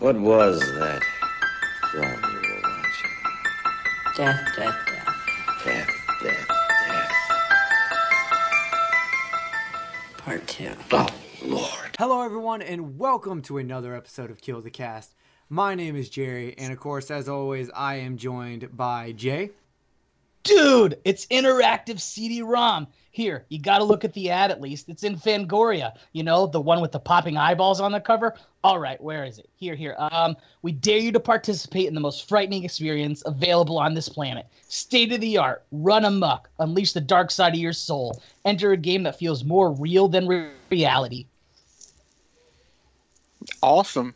What was that film you were watching? Death, death, death. Death, death, death. Part two. Oh, Lord. Hello, everyone, and welcome to another episode of Kill the Cast. My name is Jerry, and of course, as always, I am joined by Jay. Dude, it's interactive CD-ROM. Here, you got to look at the ad at least. It's in Fangoria, you know, the one with the popping eyeballs on the cover. All right, where is it? Here, here. Um, we dare you to participate in the most frightening experience available on this planet. State of the art, run amok, unleash the dark side of your soul. Enter a game that feels more real than re- reality. Awesome.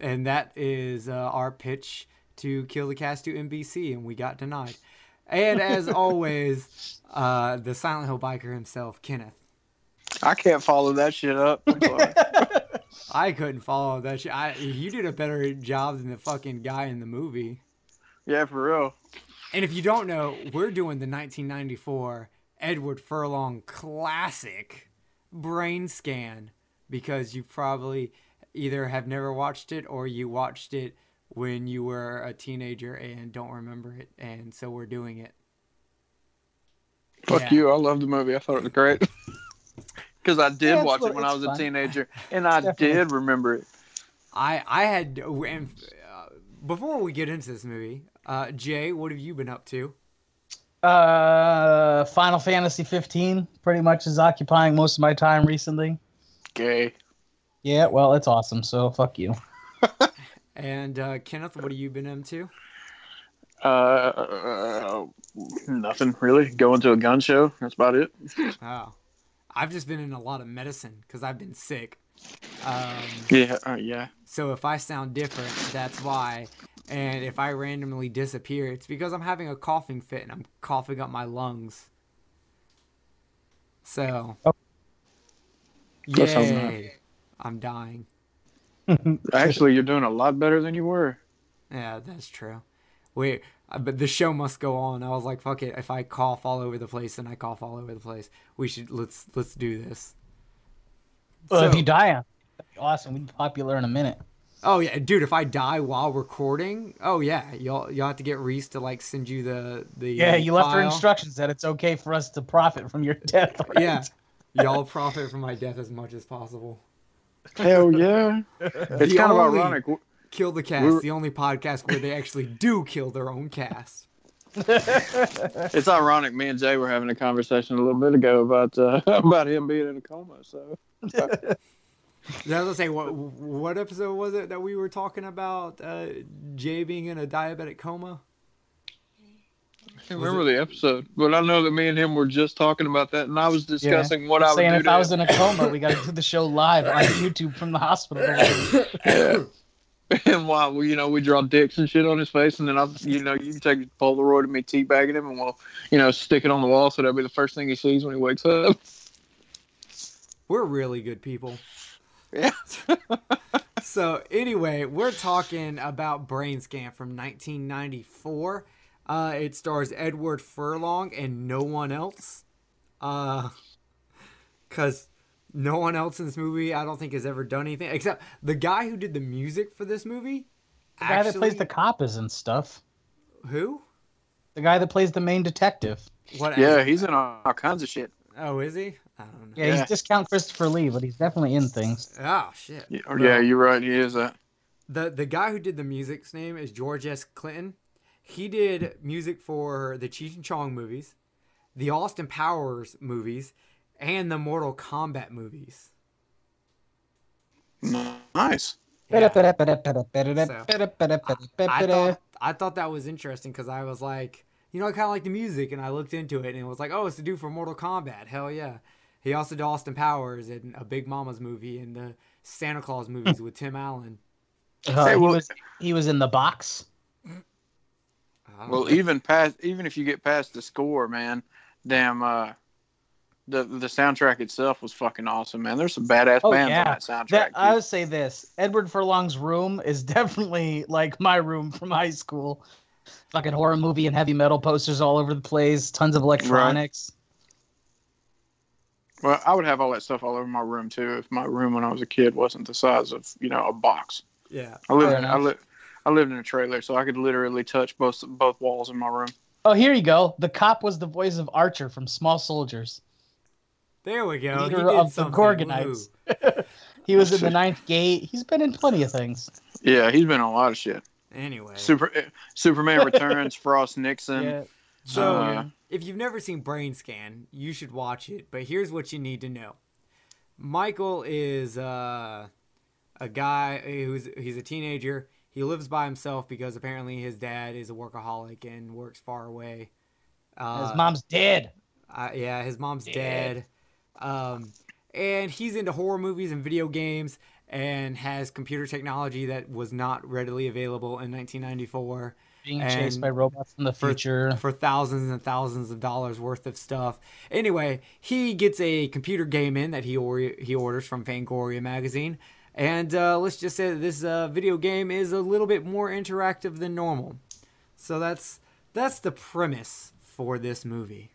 And that is uh, our pitch to Kill the Cast to NBC, and we got denied. And as always, uh, the Silent Hill biker himself, Kenneth. I can't follow that shit up. I'm sorry. I couldn't follow that shit. I, you did a better job than the fucking guy in the movie. yeah, for real. And if you don't know, we're doing the 1994 Edward Furlong classic brain scan because you probably either have never watched it or you watched it when you were a teenager and don't remember it. And so we're doing it. Fuck Yeah. you. I love the movie. I thought it was great. Because I did Yeah, watch fun- it when I it's was a teenager, and I Definitely. did remember it. I I had and, uh, before we get into this movie, uh, Jay, what have you been up to? Uh, Final Fantasy 15 pretty much is occupying most of my time recently. Gay. Yeah, well, it's awesome, so fuck you. And uh, Kenneth, what have you been into? Uh, nothing really. Going to a gun show. That's about it. Oh, I've just been in a lot of medicine because I've been sick. Um, Yeah. Uh, yeah. so if I sound different, that's why. And if I randomly disappear, it's because I'm having a coughing fit and I'm coughing up my lungs. So, Oh. That sounds yay! I'm dying. Actually, you're doing a lot better than you were. Yeah, that's true. Wait, uh, but the show must go on. I was like, fuck it. If I cough all over the place, then I cough all over the place. We should let's let's do this. Well, if you die, that'd be awesome. We'd be popular in a minute. Oh yeah, dude. If I die while recording, oh yeah, y'all y'all have to get Reese to like send you the the Yeah, you left her instructions that it's okay for us to profit from your death. Right? Yeah, y'all profit from my death as much as possible. Hell yeah. It's The kind of ironic. Kill the cast, We're- the only podcast where they actually do kill their own cast. It's ironic. Me and Jay were having a conversation a little bit ago about uh, about him being in a coma. So I was gonna say, what what episode was it that we were talking about uh, Jay being in a diabetic coma? I can't remember the episode, but I know that me and him were just talking about that, and I was discussing what I would saying do if to I was him. in a coma, we got to do the show live on YouTube from the hospital. Yeah. and while we, you know, we draw dicks and shit on his face, and then I, you know, you can take a Polaroid of me teabagging him, and we'll, you know, stick it on the wall so that'll be the first thing he sees when he wakes up. We're really good people. Yeah. So anyway, we're talking about Brain Scan from 1994. Uh, it stars Edward Furlong and no one else. Uh, cause no one else in this movie, I don't think has ever done anything except the guy who did the music for this movie. The guy that plays the cop is and stuff. who? The guy that plays the main detective. What? yeah, he's in all, all kinds of shit. Oh, is he? I don't know. Yeah, Yeah. he's discount Christopher Lee, but he's definitely in things. Oh shit. Yeah, yeah, you're right. He is that. the the guy who did the music's name is George S. Clinton. He did music for the Cheech and Chong movies, the Austin Powers movies, and the Mortal Kombat movies. Nice. Yeah. I I thought I thought that was interesting because I was like, you know, I kind of like the music, and I looked into it, and it was like, oh, it's the dude for Mortal Kombat. Hell yeah! He also did Austin Powers and a Big Mama's movie and the Santa Claus movies with Tim Allen. Uh, he was he was in the box. I don't Well, know. even past, even if you get past the score, man, damn, uh, the the soundtrack itself was fucking awesome, man. There's some badass Oh, bands yeah. on that soundtrack. That, I would say this: Edward Furlong's room is definitely like my room from high school. Fucking horror movie and heavy metal posters all over the place. Tons of electronics. Well, I would have all that stuff all over my room too if my room when I was a kid wasn't the size of you know a box. Yeah. I lived Fair in, I, enough. Li- I lived in a trailer, so I could literally touch both both walls in my room. Oh, here you go. The cop was the voice of Archer from Small Soldiers. There we go. Leader he did of the. Gorgonites. He was in the Ninth Gate. He's been in plenty of things. Yeah, he's been on a lot of shit. Anyway. Super eh, Superman Returns, Frost Nixon. Yeah. So, Uh, if you've never seen Brain Scan, you should watch it. But here's what you need to know: Michael is uh, a guy who's he's a teenager. He lives by himself because apparently his dad is a workaholic and works far away. Uh, His mom's dead. uh, yeah, his mom's Dead. dead. Um, and he's into horror movies and video games and has computer technology that was not readily available in 1994 Being and chased by robots in the for, future. for thousands and thousands of dollars worth of stuff. Anyway, he gets a computer game in that he or- he orders from Fangoria magazine, and uh, let's just say that this uh, video game is a little bit more interactive than normal. So that's that's the premise for this movie,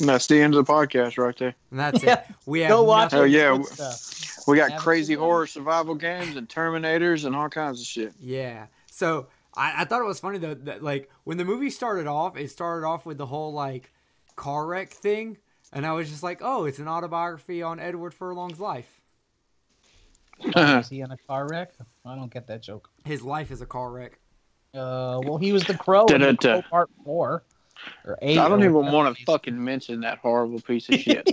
and that's the end of the podcast right there. and that's Yeah. it. We have Go watch nothing- Hell it. yeah. Stuff. We got Have crazy good one. horror survival games and Terminators and all kinds of shit. Yeah. So I, I thought it was funny though that like when the movie started off, it started off with the whole like car wreck thing, and I was just like, oh, it's an autobiography on Edward Furlong's life. Was he in a car wreck? I don't get that joke. His life is a car wreck. Uh, well, he was the crow in. Crow Part Four or eight. I don't or even want to fucking mention that horrible piece of shit.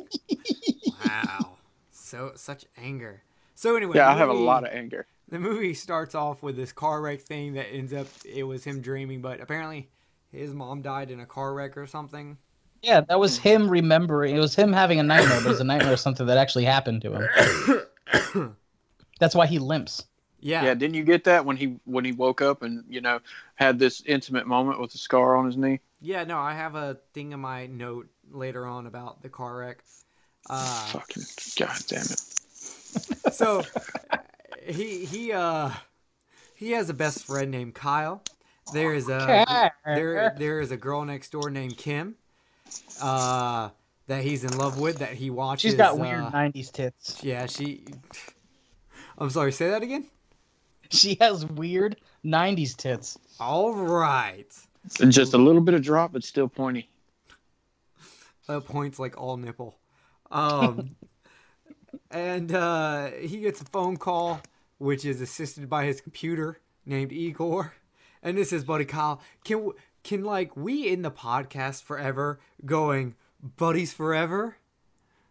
Wow. so such anger. So anyway, yeah, the I have a lot of anger. The movie starts off with this car wreck thing that ends up it was him dreaming, but apparently his mom died in a car wreck or something. Yeah, that was him remembering. It was him having a nightmare. But it was a nightmare or something that actually happened to him. That's why he limps. Yeah. Yeah, didn't you get that when he when he woke up and you know had this intimate moment with the scar on his knee? Yeah, no, I have a thing in my note later on about the car wreck. Uh, Fucking god damn it! so he he uh he has a best friend named Kyle. There is a there there is a girl next door named Kim, uh, that he's in love with that he watches. She's got weird uh, '90s tits. yeah, she. I'm sorry. Say that again. She has weird '90s tits. All right. Just a little bit of drop, but still pointy. uh, points like all nipple. Um, and uh, he gets a phone call, which is assisted by his computer named Igor. And this is buddy Kyle. Can can like we in the podcast forever going buddies forever?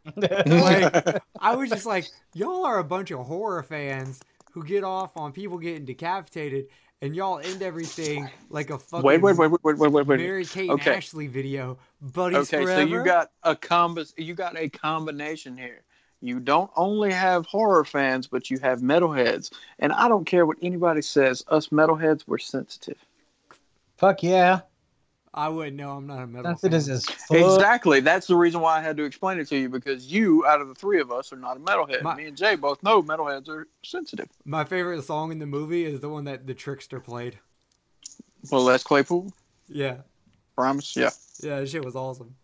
Like I was just like, y'all are a bunch of horror fans who get off on people getting decapitated, and y'all end everything like a fucking Wait, wait, wait, wait, wait, wait, wait, wait. Mary Kate Okay. and Ashley video. Buddies Okay, forever. so you got a combo. You got a combination here. You don't only have horror fans, but you have metalheads. And I don't care what anybody says. Us metalheads, we're sensitive. Fuck yeah, I wouldn't know. I'm not a metal. sensitive fan. as fuck. Exactly. That's the reason why I had to explain it to you because you, out of the three of us, are not a metalhead. My- Me and Jay both know metalheads are sensitive. My favorite song in the movie is the one that the trickster played. Well, that's Claypool. Yeah, Primus. Yeah. yeah, that shit was awesome.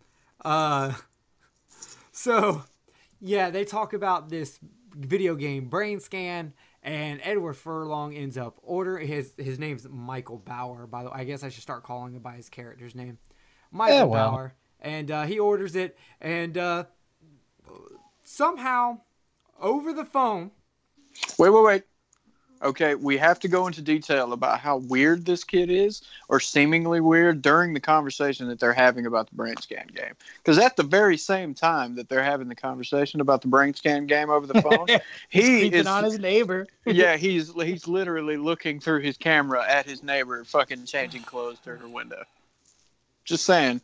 Uh, so yeah, they talk about this video game Brain Scan, and Edward Furlong ends up order his his name's Michael Bauer. By the way, I guess I should start calling him by his character's name, Michael Yeah, well. Bauer, and uh, he orders it, and uh, somehow over the phone. Wait, wait, wait. Okay, we have to go into detail about how weird this kid is, or seemingly weird, during the conversation that they're having about the brain scan game. Because at the very same time that they're having the conversation about the brain scan game over the phone, He's he creeping is on his neighbor. yeah, he's he's literally looking through his camera at his neighbor, fucking changing clothes through her window. Just saying.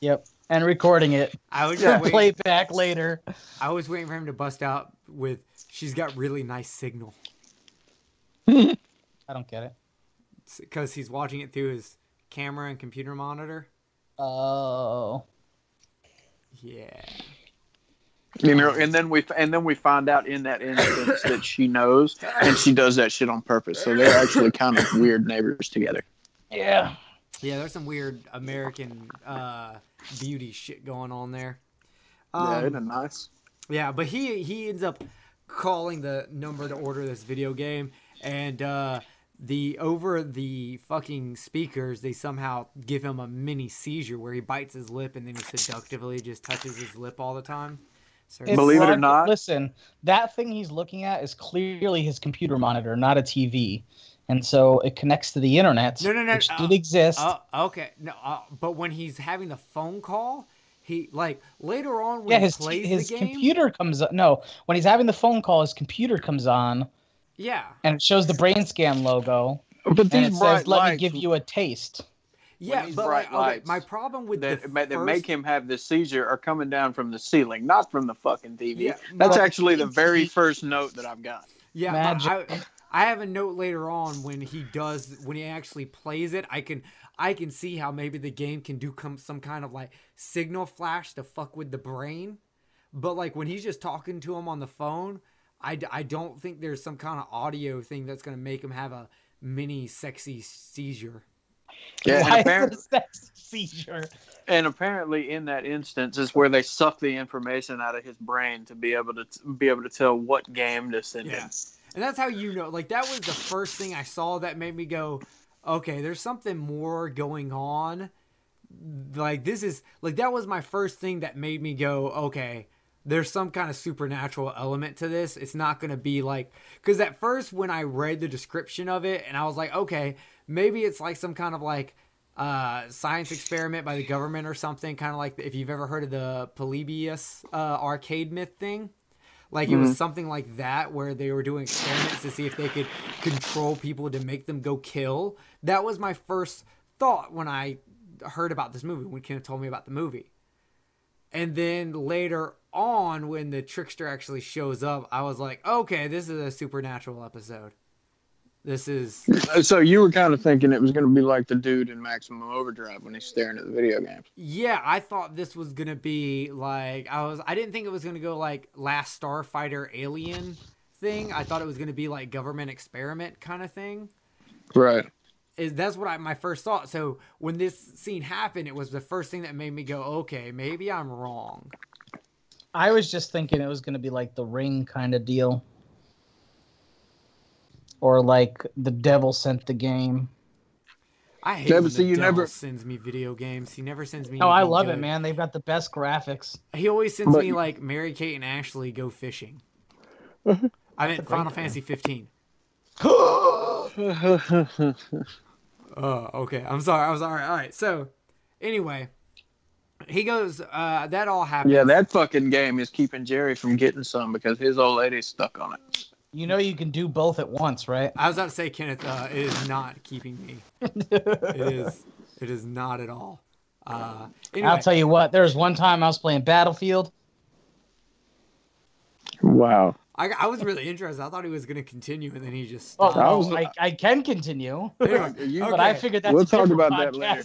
Yep, and recording it. I was Yeah. just waiting, Play back later. I was waiting for him to bust out with "She's got really nice signal" I don't get it. because he's watching it through his camera and computer monitor. Oh, Yeah. You know, and then we and then we find out in that instance that she knows, and she does that shit on purpose. So they're actually kind of weird neighbors together. yeah. Yeah, there's some weird American uh, beauty shit going on there. yeah, Um, isn't it nice? Yeah, but he he ends up calling the number to order this video game, and uh, the over the fucking speakers, they somehow give him a mini seizure where he bites his lip and then he seductively just touches his lip all the time. So It's Believe it or not- listen, that thing he's looking at is clearly his computer monitor, not a TV, and so it connects to the internet, No, no, no, which uh, did exist. Oh, okay. No, uh, but when he's having the phone call, he like later on when yeah, he his plays his the game. computer comes up. No, when he's having the phone call, his computer comes on Yeah, and it shows the brain scan logo, But and it these bright says, "Let me give you a taste." yeah. these But bright like, okay, my problem with that, the ma- that first, make him have this seizure are coming down from the ceiling, not from the fucking TV. Yeah, That's well, actually the very first note that I've got. Yeah, Magic. I, I have a note later on when he does when he actually plays it. I can I can see how maybe the game can do come some kind of like signal flash to fuck with the brain, but like when he's just talking to him on the phone, I, d- I don't think there's some kind of audio thing that's gonna make him have a mini sexy seizure. Yeah, Why and, apparent, is it a seizure? and apparently in that instance is where they suck the information out of his brain to be able to t- be able to tell what game to send him. And that's how you know. Like that was the first thing I saw that made me go, okay, there's something more going on. Like this is like that was my first thing that made me go, okay, there's some kind of supernatural element to this. It's not going to be like cuz at first when I read the description of it and I was like, okay, maybe it's like some kind of like uh, science experiment by the government or something, kind of like if you've ever heard of the Polybius uh, arcade myth thing. Like it was something like that where they were doing experiments to see if they could control people to make them go kill. That was my first thought when I heard about this movie, when Kenneth told me about the movie. And then later on, when the trickster actually shows up, I was like, okay, this is a supernatural episode. This is So you were kind of thinking it was going to be like the dude in Maximum Overdrive when he's staring at the video games. Yeah, I thought this was gonna be like I was. I didn't think it was gonna go like Last Starfighter Alien thing. I thought it was gonna be like government experiment kind of thing. Right. Is that's what I my first thought. So when this scene happened, it was the first thing that made me go, okay, maybe I'm wrong. I was just thinking it was going to be like the ring kind of deal. Or like the devil sent the game. I hate Yeah, when but the see, you devil never- sends me video games. He never sends me. Oh, I anything love it, man. They've got the best graphics. He always sends But- me like Mary Kate and Ashley go fishing. I meant Final Fantasy 15. Oh, okay. I'm sorry. I'm sorry. All right. So, anyway, he goes. Uh, that all happens. yeah, that fucking game is keeping Jerry from getting some because his old lady's stuck on it. You know you can do both at once, right? I was about to say, Kenneth, uh, it is not keeping me. It is. It is not at all. Uh, anyway, I'll tell you what. There was one time I was playing Battlefield. Wow. I, I was really interested. I thought he was going to continue, and then he just Oh. I was- I, I can continue, Anyway, You- but I figured that's We'll a talk different about that later.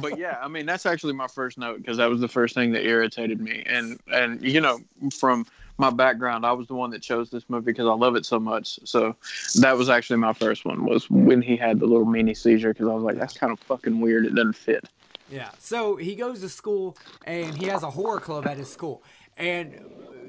But yeah, I mean that's actually my first note because that was the first thing that irritated me, and and you know from my background, I was the one that chose this movie because I love it so much. So that was actually my first one was when he had the little mini seizure because I was like, that's kind of fucking weird. It doesn't fit. Yeah. So he goes to school and he has a horror club at his school. And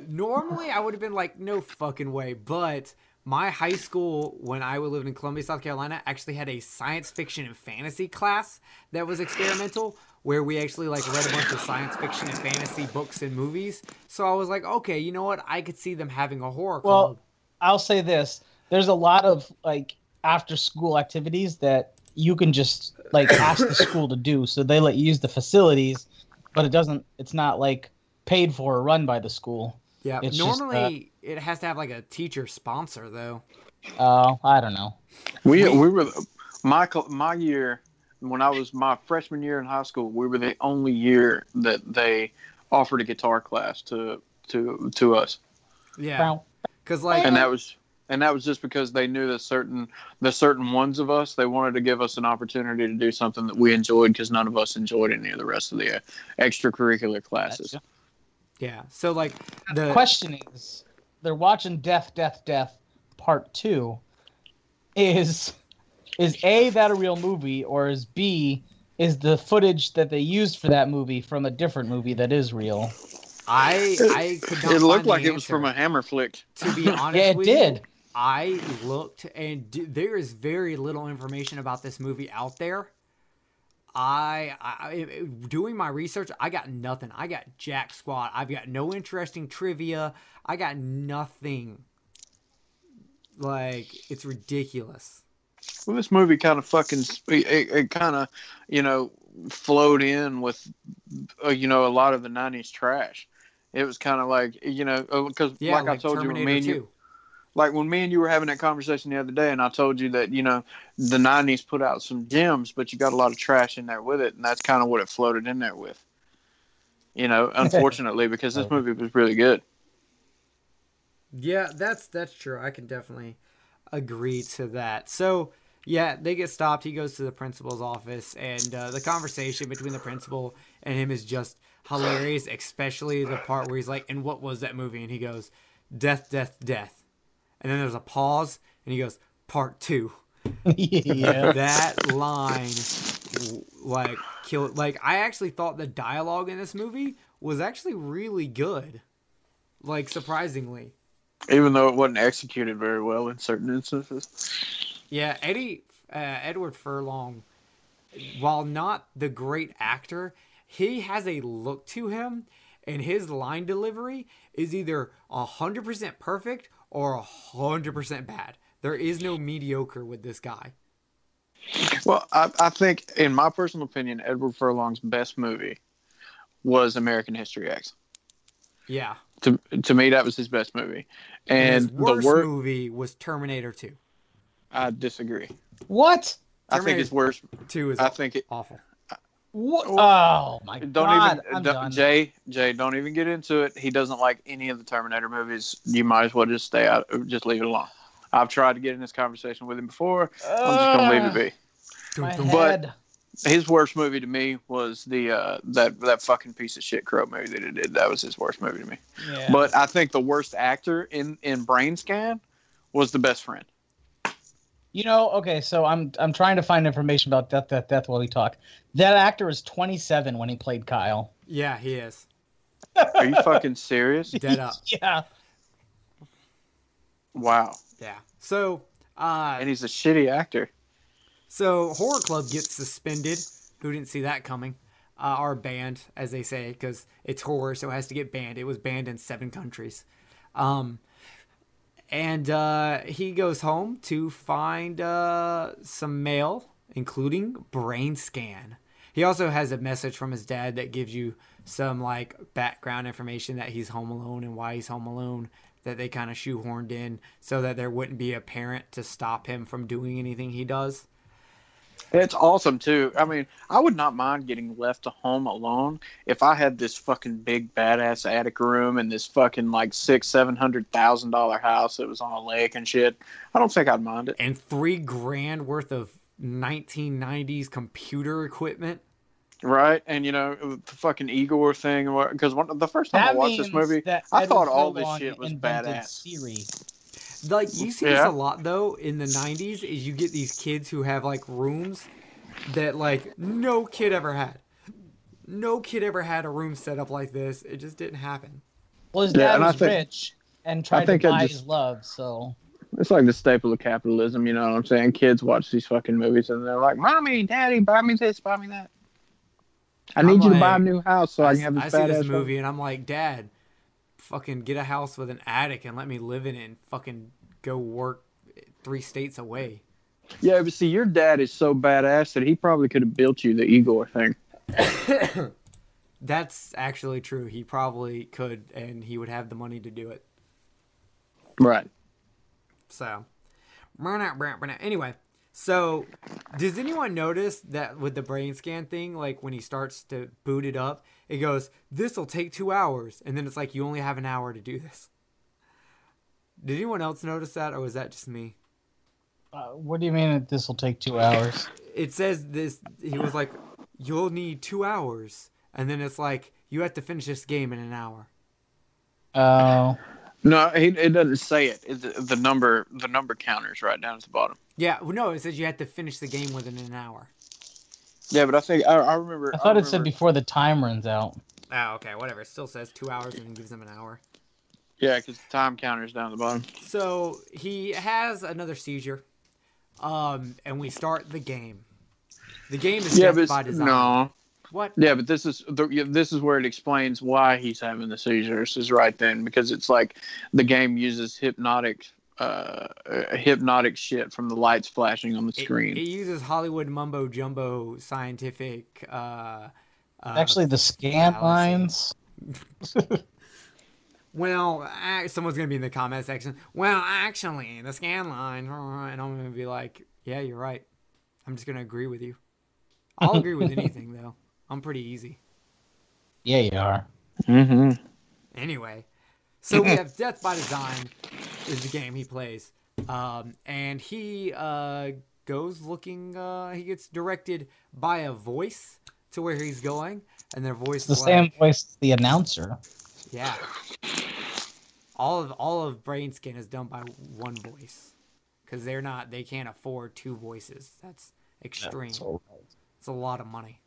normally I would have been like, no fucking way. But my high school, when I lived in Columbia, South Carolina, actually had a science fiction and fantasy class that was experimental, where we actually like read a bunch of science fiction and fantasy books and movies. So I was like, okay, you know what? I could see them having a horror club. Well, I'll say this: there's a lot of like after school activities that you can just like ask the school to do, so they let you use the facilities, but it doesn't. It's not like paid for or run by the school. Yeah. it's just, uh, Normally it has to have like a teacher sponsor though. Uh, I don't know. We We- we were my my year when I was my freshman year in high school. We were the only year that they offered a guitar class to to to us. Yeah. Because like and that was and that was just because they knew that certain the certain ones of us they wanted to give us an opportunity to do something that we enjoyed because none of us enjoyed any of the rest of the uh, extracurricular classes. Gotcha. Yeah. So like the question is, they're watching Death, Death, Death Part Two. Is is a that a real movie, or is b is the footage that they used for that movie from a different movie that is real? I I could not It looked find like it was from a hammer flick. To be honest, Yeah, it with you, did. I looked, and d- there is very little information about this movie out there. I, I doing my research, I got nothing. I got jack squat. I've got no interesting trivia. I got nothing. Like it's ridiculous. Well, this movie kind of fucking it, it, kind of you know flowed in with uh, you know a lot of the '90s trash. It was kind of like you know because Yeah, like, I told you, Terminator me and 2. you, like when me and you were having that conversation the other day, and I told you that you know the '90s put out some gems, but you got a lot of trash in there with it, and that's kind of what it floated in there with. You know, unfortunately, because this movie was really good. Yeah, that's that's true. I can definitely agree to that. So yeah, they get stopped. He goes to the principal's office, and uh, the conversation between the principal and him is just hilarious. Especially the part where he's like, "And what was that movie?" And he goes, "Death, death, death." And then there's a pause, and he goes, "Part two. yeah. That line, w- like, killed. Like, I actually thought the dialogue in this movie was actually really good. Like, surprisingly. Even though it wasn't executed very well in certain instances. Yeah, Eddie uh, Edward Furlong, while not the great actor, he has a look to him, and his line delivery is either hundred percent perfect or hundred percent bad. There is no mediocre with this guy. Well, I, I think, in my personal opinion, Edward Furlong's best movie was American History X. Yeah, To to me, that was his best movie, and his the worst worst. movie was Terminator Two. I disagree. What? I think his worst. Two is I think it. awful. What? Oh my Don't god! even don't-. Jay Jay. Don't even get into it. He doesn't like any of the Terminator movies. You might as well just stay out. Just leave it alone. I've tried to get in this conversation with him before. I'm just gonna leave it be. My But- head. His worst movie to me was the uh, that that fucking piece of shit Crow movie that he did. That was his worst movie to me. Yeah. But I think the worst actor in in Brain Scan was the best friend. You know, okay, so I'm I'm trying to find information about Death, Death, Death while we talk. That actor was 27 when he played Kyle. Yeah, he is Are you fucking serious? dead up. Yeah. Wow. Yeah. So, uh, And he's a shitty actor. So Horror Club gets suspended. Who didn't see that coming? Uh, or banned, as they say, because it's horror, so it has to get banned. It was banned in seven countries. Um, and uh, he goes home to find uh, some mail, including brain scan. He also has a message from his dad that gives you some like background information that he's home alone and why he's home alone that they kind of shoehorned in so that there wouldn't be a parent to stop him from doing anything he does. It's awesome too. I mean, I would not mind getting left to home alone if I had this fucking big badass attic room and this fucking like six, seven hundred thousand dollar house that was on a lake and shit. I don't think I'd mind it. and three grand worth of 1990s computer equipment. Right? And you know, the fucking Igor thing, because the first time I watched this movie, I Edward thought all this shit was badass. Siri. Like you see this a lot though in the 90s is you get these kids who have like rooms that like no kid ever had. No kid ever had a room set up like this. It just didn't happen. Well, his Yeah, dad and I was think- rich and tried to I buy just- his love, so. It's like the staple of capitalism, you know what I'm saying? Kids watch these fucking movies and they're like, "Mommy, Daddy, buy me this, buy me that." I I'm need you to buy a new house so I, I, can have this I see this house." movie and I'm like, Dad, fucking get a house with an attic and let me live in it and fucking go work three states away. Yeah, but see, your dad is so badass that he probably could have built you the Igor thing. That's actually true. He probably could and he would have the money to do it. Right. So, Run out brand anyway, so does anyone notice that with the brain scan thing, like when he starts to boot it up, it goes, "This will take two hours," and then it's like you only have an hour to do this. Did anyone else notice that, or was that just me? Uh, what do you mean that this will take two hours? It says this. He was like, "You'll need two hours," and then it's like you have to finish this game in an hour. Oh. No, he, it doesn't say it. It's the, the number, the number counters right down at the bottom. Yeah, well, no, it says you have to finish the game within an hour. Yeah, but I think I, I remember. I thought it said before the time runs out. Oh, okay, whatever. It still says two hours and then gives them an hour. Yeah, because the time counter's down the bottom. So he has another seizure, um, and we start the game. The game is Yeah, death but by design. no. What? Yeah, but this is the, this is where it explains why he's having the seizures. Is right then because it's like the game uses hypnotic, uh, uh, hypnotic shit from the lights flashing on the screen. it uses Hollywood mumbo jumbo scientific. Uh, uh, Actually, the scan fallacy. lines. Well, ac- someone's gonna be in the comment section. Well, actually, the scan line, and I'm gonna be like, yeah, you're right. I'm just gonna agree with you. I'll agree with anything though. I'm pretty easy. Yeah, you are. mm-hmm. Anyway, so we have Death by Design is the game he plays, um, and he uh, goes looking. Uh, he gets directed by a voice to where he's going, and their voice It's the same like, voice the announcer. Yeah. All of all of Brain Scan is done by one voice, because they're not they can't afford two voices. That's extreme. That's all right. It's a lot of money.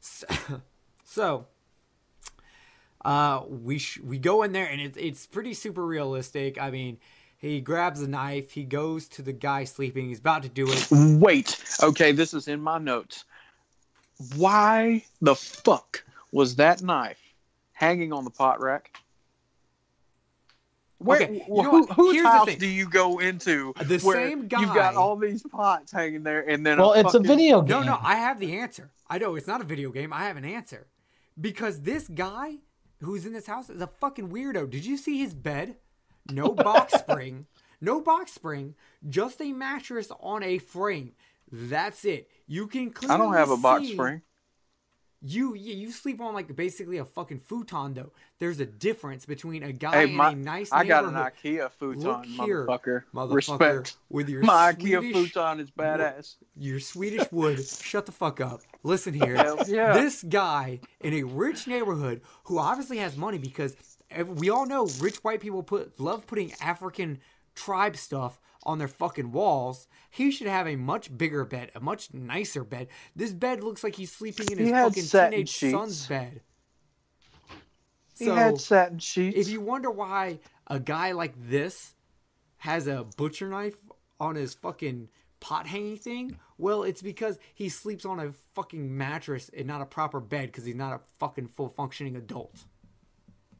So, so uh, we sh- we go in there and it, it's pretty super realistic. I mean, he grabs a knife. He goes to the guy sleeping. He's about to do it. Wait. Okay, this is in my notes. Why the fuck was that knife hanging on the pot rack? Where, Okay, you know who, whose Here's the house thing. do you go into The where same you've got all these pots hanging there and then Well, a it's a video game. No, no, I have the answer. I know it's not a video game. I have an answer because this guy who's in this house is a fucking weirdo. Did you see his bed? No box spring, no box spring, just a mattress on a frame. That's it. You can clearly I don't have a box see- spring. You you you sleep on like basically a fucking futon though. There's a difference between a guy Hey, in my, a nice I got an. IKEA futon, Look here, motherfucker. Motherfucker, Respect. with your My Swedish, IKEA futon is badass. your Swedish wood. Shut the fuck up. Listen here. Yeah. This guy in a rich neighborhood who obviously has money because eh, we all know rich white people put love putting African tribe stuff on their fucking walls. He should have a much bigger bed, a much nicer bed. This bed looks like he's sleeping in his fucking teenage sheets. son's bed. he had satin sheets. if you wonder why a guy like this has a butcher knife on his fucking pot hanging thing, well, it's because he sleeps on a fucking mattress and not a proper bed because he's not a fucking full functioning adult.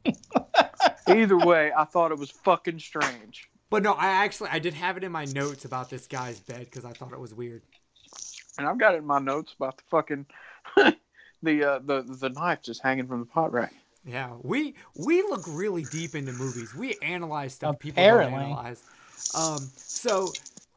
Either way, I thought it was fucking strange. But no, I actually I did have it in my notes about this guy's bed because I thought it was weird. And I've got it in my notes about the fucking the uh, the the knife just hanging from the pot rack. Yeah, we we look really deep into movies. We analyze stuff people don't analyze. Um, so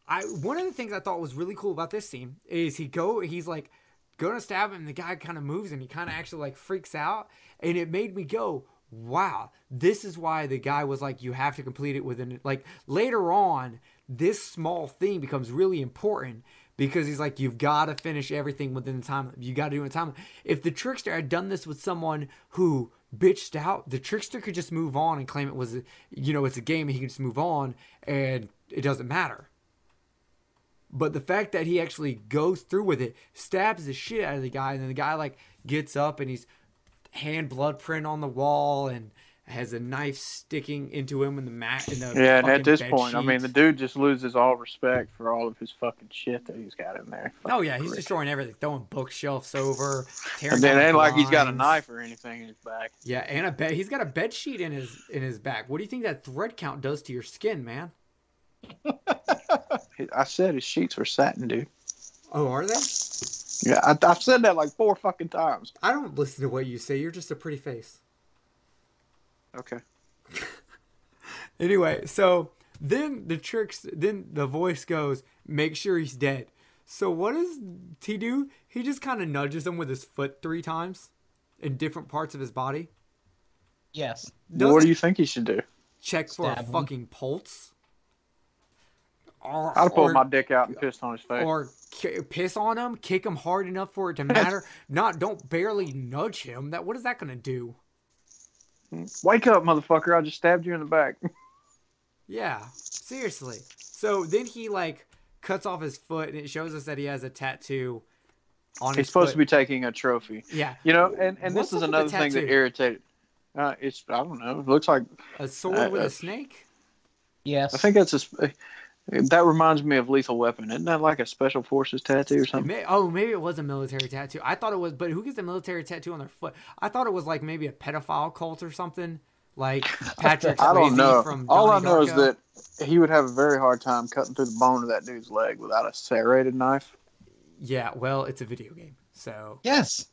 I one of the things I thought was really cool about this scene is he go he's like going to stab him, and the guy kind of moves and he kind of actually like freaks out, and it made me go, wow, this is why the guy was like, you have to complete it within like later on. This small thing becomes really important because he's like, you've got to finish everything within the time. You got to do it in time. If the trickster had done this with someone who bitched out, the trickster could just move on and claim it was, you know, it's a game and he can just move on and it doesn't matter. But the fact that he actually goes through with it, stabs the shit out of the guy, and then the guy like gets up and he's hand blood print on the wall and has a knife sticking into him in the mat. In the Yeah, and at this point, I mean, the dude just loses all respect for all of his fucking shit that he's got in there. Oh yeah, he's Fucking prick. destroying everything, throwing bookshelves over, tearing And then ain't like he's got a knife or anything in his back. Yeah, and a bed. He's got a bed sheet in his in his back. What do you think that thread count does to your skin, man? I said his sheets were satin, dude. Oh, are they? Yeah, I, I've said that like four fucking times. I don't listen to what you say. You're just a pretty face. Okay. Anyway, so then the tricks. Then the voice goes, "Make sure he's dead." So what does he do? He just kind of nudges him with his foot three times in different parts of his body. Yes. what Doesn't do you think he should do? check for a him. fucking pulse. Or, I'd pull or- my dick out and piss on his face. or ki- piss on him, kick him hard enough for it to matter. Not don't barely nudge him. That what is that gonna do? Wake up, motherfucker! I just stabbed you in the back. Yeah, seriously. So then he like cuts off his foot, and it shows us that he has a tattoo on He's his supposed foot. to be taking a trophy. Yeah, You know, and, and What's this is up with the another thing that tattoo? irritated. Uh, it's I don't know. It looks like a sword Uh, with uh, a snake. Yes. I think that's a. sp- That reminds me of Lethal Weapon. Isn't that like a special forces tattoo or something? may, oh, maybe it was a military tattoo. I thought it was, but who gets a military tattoo on their foot? I thought it was like maybe a pedophile cult or something, like Patrick I don't know. from All I Donnie know is that he would have a very hard time cutting through the bone of that dude's leg without a serrated knife. Yeah, well, it's a video game, so yes.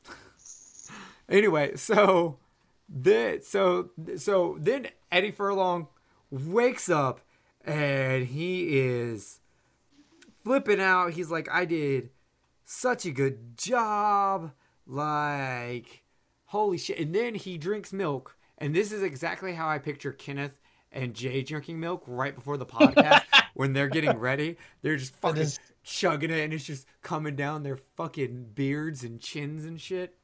anyway, so then so so then Eddie Furlong wakes up and he is flipping out. He's like, I did such a good job. Like, holy shit. And then he drinks milk. And this is exactly how I picture Kenneth and Jay drinking milk right before the podcast when they're getting ready. They're just fucking is- chugging it and it's just coming down their fucking beards and chins and shit.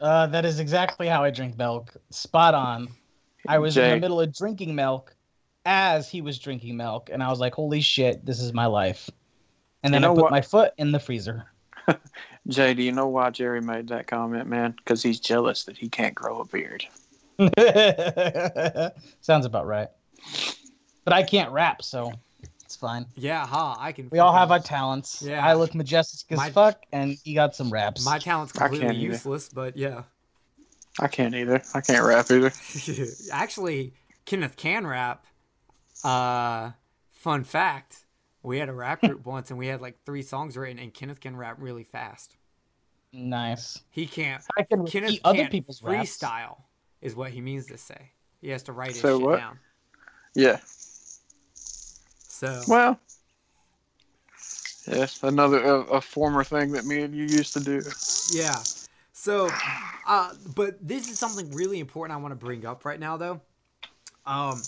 Uh, that is exactly how I drink milk. Spot on. I was in the middle of drinking milk as he was drinking milk, and I was like, "Holy shit, this is my life!" And then You know I put what? my foot in the freezer. Jay, do you know why Jerry made that comment, man? Because he's jealous that he can't grow a beard. Sounds about right. But I can't rap, so it's fine. Yeah, ha, I can. We all have our talents. Yeah. I look majestic as My- fuck, and he got some raps. My talent's completely can't either. useless, but yeah. I can't either. I can't rap either. Actually, Kenneth can rap. Uh, fun fact: we had a rap group once, and we had like three songs written, and Kenneth can rap really fast. nice. He can't. I can Kenneth other can't people's raps. freestyle, is what he means to say. He has to write his So shit what? down. Yeah. So Well. Yes, another a, a former thing that me and you used to do. Yeah. So, uh, but this is something really important I want to bring up right now, though. Um,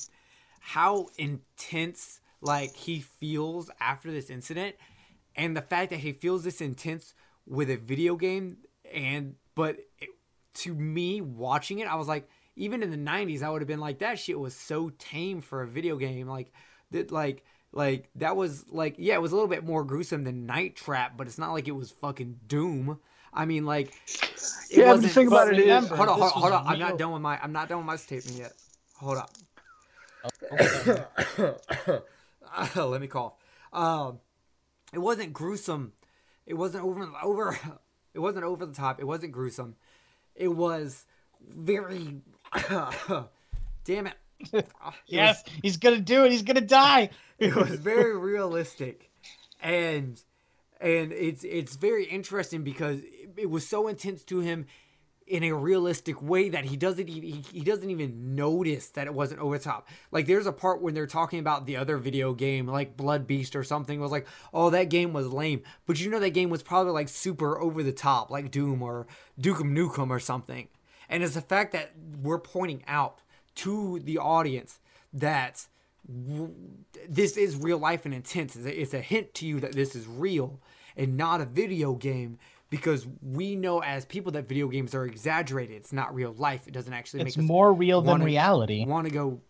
how intense like he feels after this incident, and the fact that he feels this intense with a video game, and but it, to me watching it, I was like, even in the '90s, I would have been like, that shit was so tame for a video game, like that, like. Like that was like yeah, it was a little bit more gruesome than Night Trap, but it's not like it was fucking Doom. I mean, like, Yeah, but the thing about it is, hold on, hold on, hold on. I'm not done with my. I'm not done with my statement yet. Hold up. Let me cough. Um, it wasn't gruesome. It wasn't over over. It wasn't over the top. It wasn't gruesome. It was very. damn it. It was- Yes, he's gonna do it. He's gonna die. it was very realistic and and it's it's very interesting because it, it was so intense to him in a realistic way that he doesn't even he, doesn't even notice that it wasn't over the top. Like there's a part when they're talking about the other video game, like Blood Beast or something, was like, oh that game was lame. But you know that game was probably like super over the top, like Doom or Duke Nukem or something. And it's the fact that we're pointing out to the audience that w- this is real life and intense. It's a, it's a hint to you that this is real and not a video game because we know as people that video games are exaggerated. It's not real life. It doesn't actually It's make us more real than wanna- reality. want to go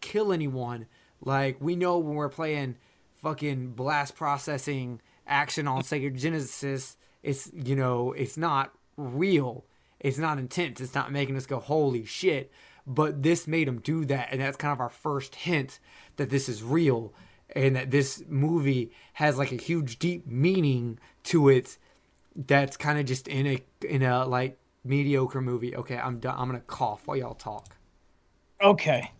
kill anyone. Like we know when we're playing fucking blast processing action on Sega Genesis, it's you know it's not real. It's not intense. It's not making us go holy shit. But this made him do that, and that's kind of our first hint that this is real and that this movie has like a huge deep meaning to it that's kind of just in a in a like mediocre movie. Okay, I'm done. I'm gonna cough while y'all talk. Okay.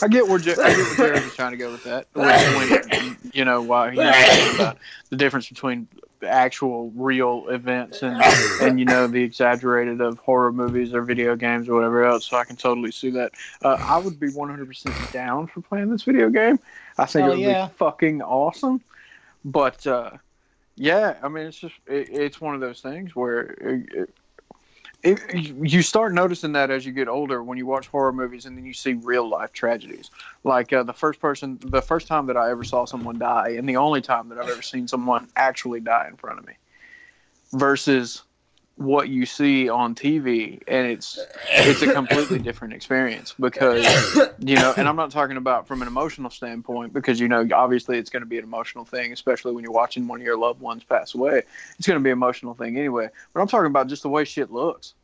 I get where Jer- I get where Jared was trying to go with that. When, when, you know why he was talking about the difference between actual real events and and you know the exaggerated of horror movies or video games or whatever else. So I can totally see that. Uh, I would be 100% down for playing this video game. I think Hell it would yeah. be fucking awesome. But uh, yeah, I mean it's just it, it's one of those things where. It, it, it, you start noticing that as you get older when you watch horror movies and then you see real life tragedies. Like uh, the first person the first time that i ever saw someone die and the only time that i've ever seen someone actually die in front of me versus what you see on TV, and it's it's a completely different experience because you know. And I'm not talking about from an emotional standpoint because you know obviously it's going to be an emotional thing, especially when you're watching one of your loved ones pass away. It's going to be an emotional thing anyway. But I'm talking about just the way shit looks.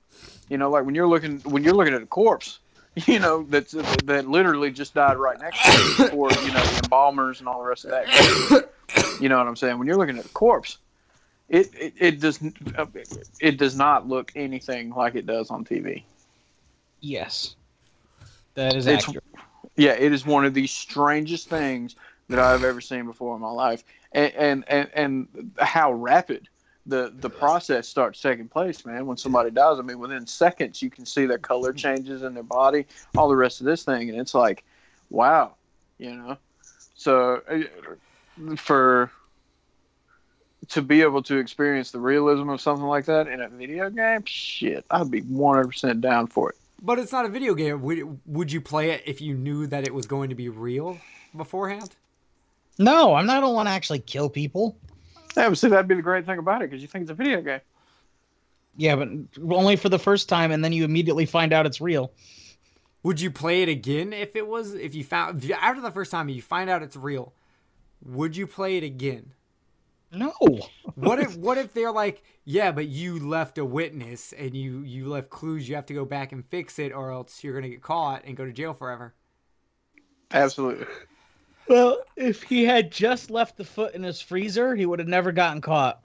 You know, like when you're looking when you're looking at a corpse, you know that's that literally just died right next to you before you know the embalmers and all the rest of that. You know what I'm saying? When you're looking at a corpse, it it, it does it does not look anything like it does on TV. Yes, that is It's- accurate. Yeah, it is one of the strangest things that I've ever seen before in my life, and and and, and how rapid the the process starts taking place, man. When somebody dies, I mean, within seconds you can see their color changes in their body, all the rest of this thing, and it's like, wow, you know. So uh, for to be able to experience the realism of something like that in a video game, shit, I'd be one hundred percent down for it. But it's not a video game. Would, would you play it if you knew that it was going to be real beforehand? No, I'm not. I don't want to actually kill people. Yeah, but see, that'd be the great thing about it because you think it's a video game. Yeah, but only for the first time, and then you immediately find out it's real. Would you play it again if it was if you found if you- after the first time you find out it's real? Would you play it again? No. What if what if they're like, yeah, but you left a witness and you you left clues. You have to go back and fix it, or else you're gonna get caught and go to jail forever. Absolutely. Well, if he had just left the foot in his freezer, he would have never gotten caught.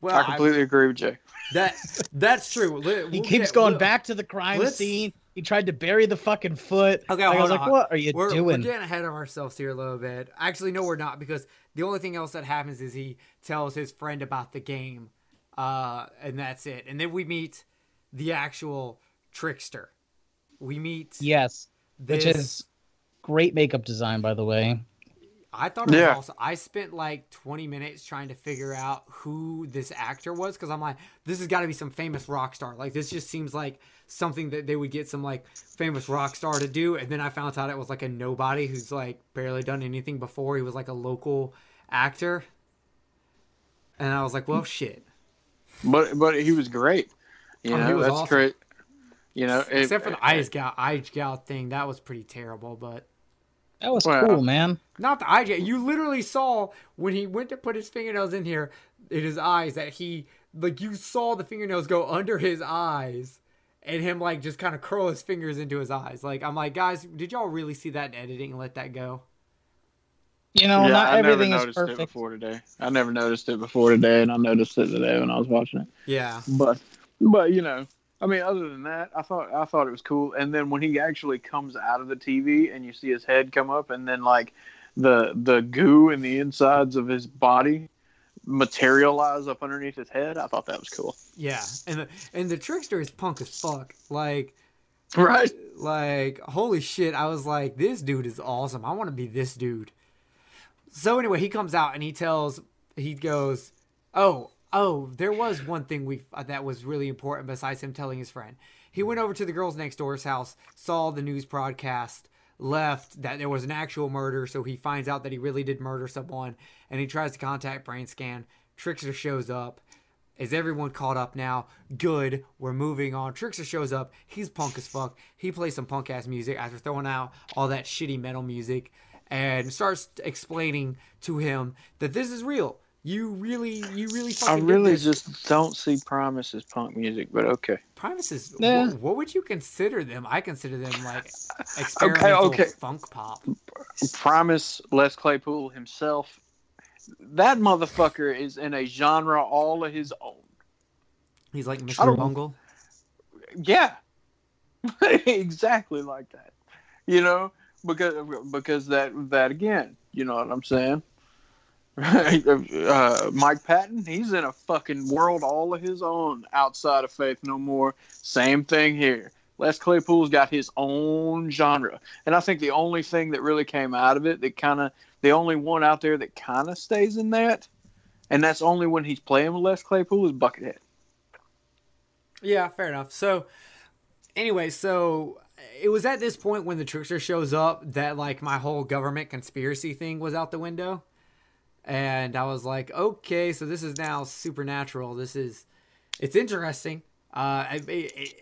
Well, I completely agree with Jay. that that's true. He keeps get- going we'll- back to the crime let's- scene. He tried to bury the fucking foot. Okay, Like, I hold was like, "What are you we're, doing?" We're getting ahead of ourselves here a little bit. Actually, no, we're not because the only thing else that happens is he tells his friend about the game, uh, and that's it. And then we meet the actual trickster. We meet yes, this. which is great makeup design, by the way. I thought it was Yeah. awesome. I spent like 20 minutes trying to figure out who this actor was because I'm like, this has got to be some famous rock star. Like, this just seems like something that they would get some like famous rock star to do. And then I found out it was like a nobody who's like barely done anything before. He was like a local actor. And I was like, well, shit. But but he was great. You Oh, he know, that's awesome. great. You know, it- Except for the eye Gal eye gout thing. That was pretty terrible. But That was Well, cool, man. Not the eye. You literally saw when he went to put his fingernails in here, in his eyes, that he like you saw the fingernails go under his eyes, and him like just kind of curl his fingers into his eyes. Like I'm like, guys, did y'all really see that in editing and let that go? You know, yeah, not I never everything is noticed it perfect. before today. I never noticed it before today, and I noticed it today when I was watching it. Yeah, But but you know, I mean, other than that, I thought I thought it was cool. And then when he actually comes out of the TV and you see his head come up, and then like the the goo in the insides of his body materialize up underneath his head, I thought that was cool. yeah, and the and the trickster is punk as fuck. Like Right. like holy shit i was like this dude is awesome i want to be this dude so anyway he comes out and he tells he goes oh oh there was one thing we uh, that was really important besides him telling his friend he went over to the girls next door's house saw the news broadcast left that there was an actual murder so he finds out that he really did murder someone and he tries to contact brain scan trickster shows up is everyone caught up now? Good. We're moving on. Trickster shows up. He's punk as fuck. He plays some punk ass music after throwing out all that shitty metal music and starts explaining to him that this is real. You really, you really I really just don't see Primus as punk music, but okay. Primuses. Yeah. What, what would you consider them? I consider them like experimental okay. funk pop. Primus Les Claypool himself, that motherfucker is in a genre all of his own. He's like Mr. Bungle. Yeah, exactly like that. You know, because because that that again, you know what I'm saying. uh, Mike Patton, he's in a fucking world all of his own outside of Faith No More. Same thing here. Les Claypool's got his own genre, and I think the only thing that really came out of it, that kind of the only one out there that kind of stays in that, and that's only when he's playing with Les Claypool is Buckethead. Yeah, fair enough. So, anyway, so it was at this point when the trickster shows up that like my whole government conspiracy thing was out the window. And I was like, okay, so this is now supernatural. This is it's interesting. Uh,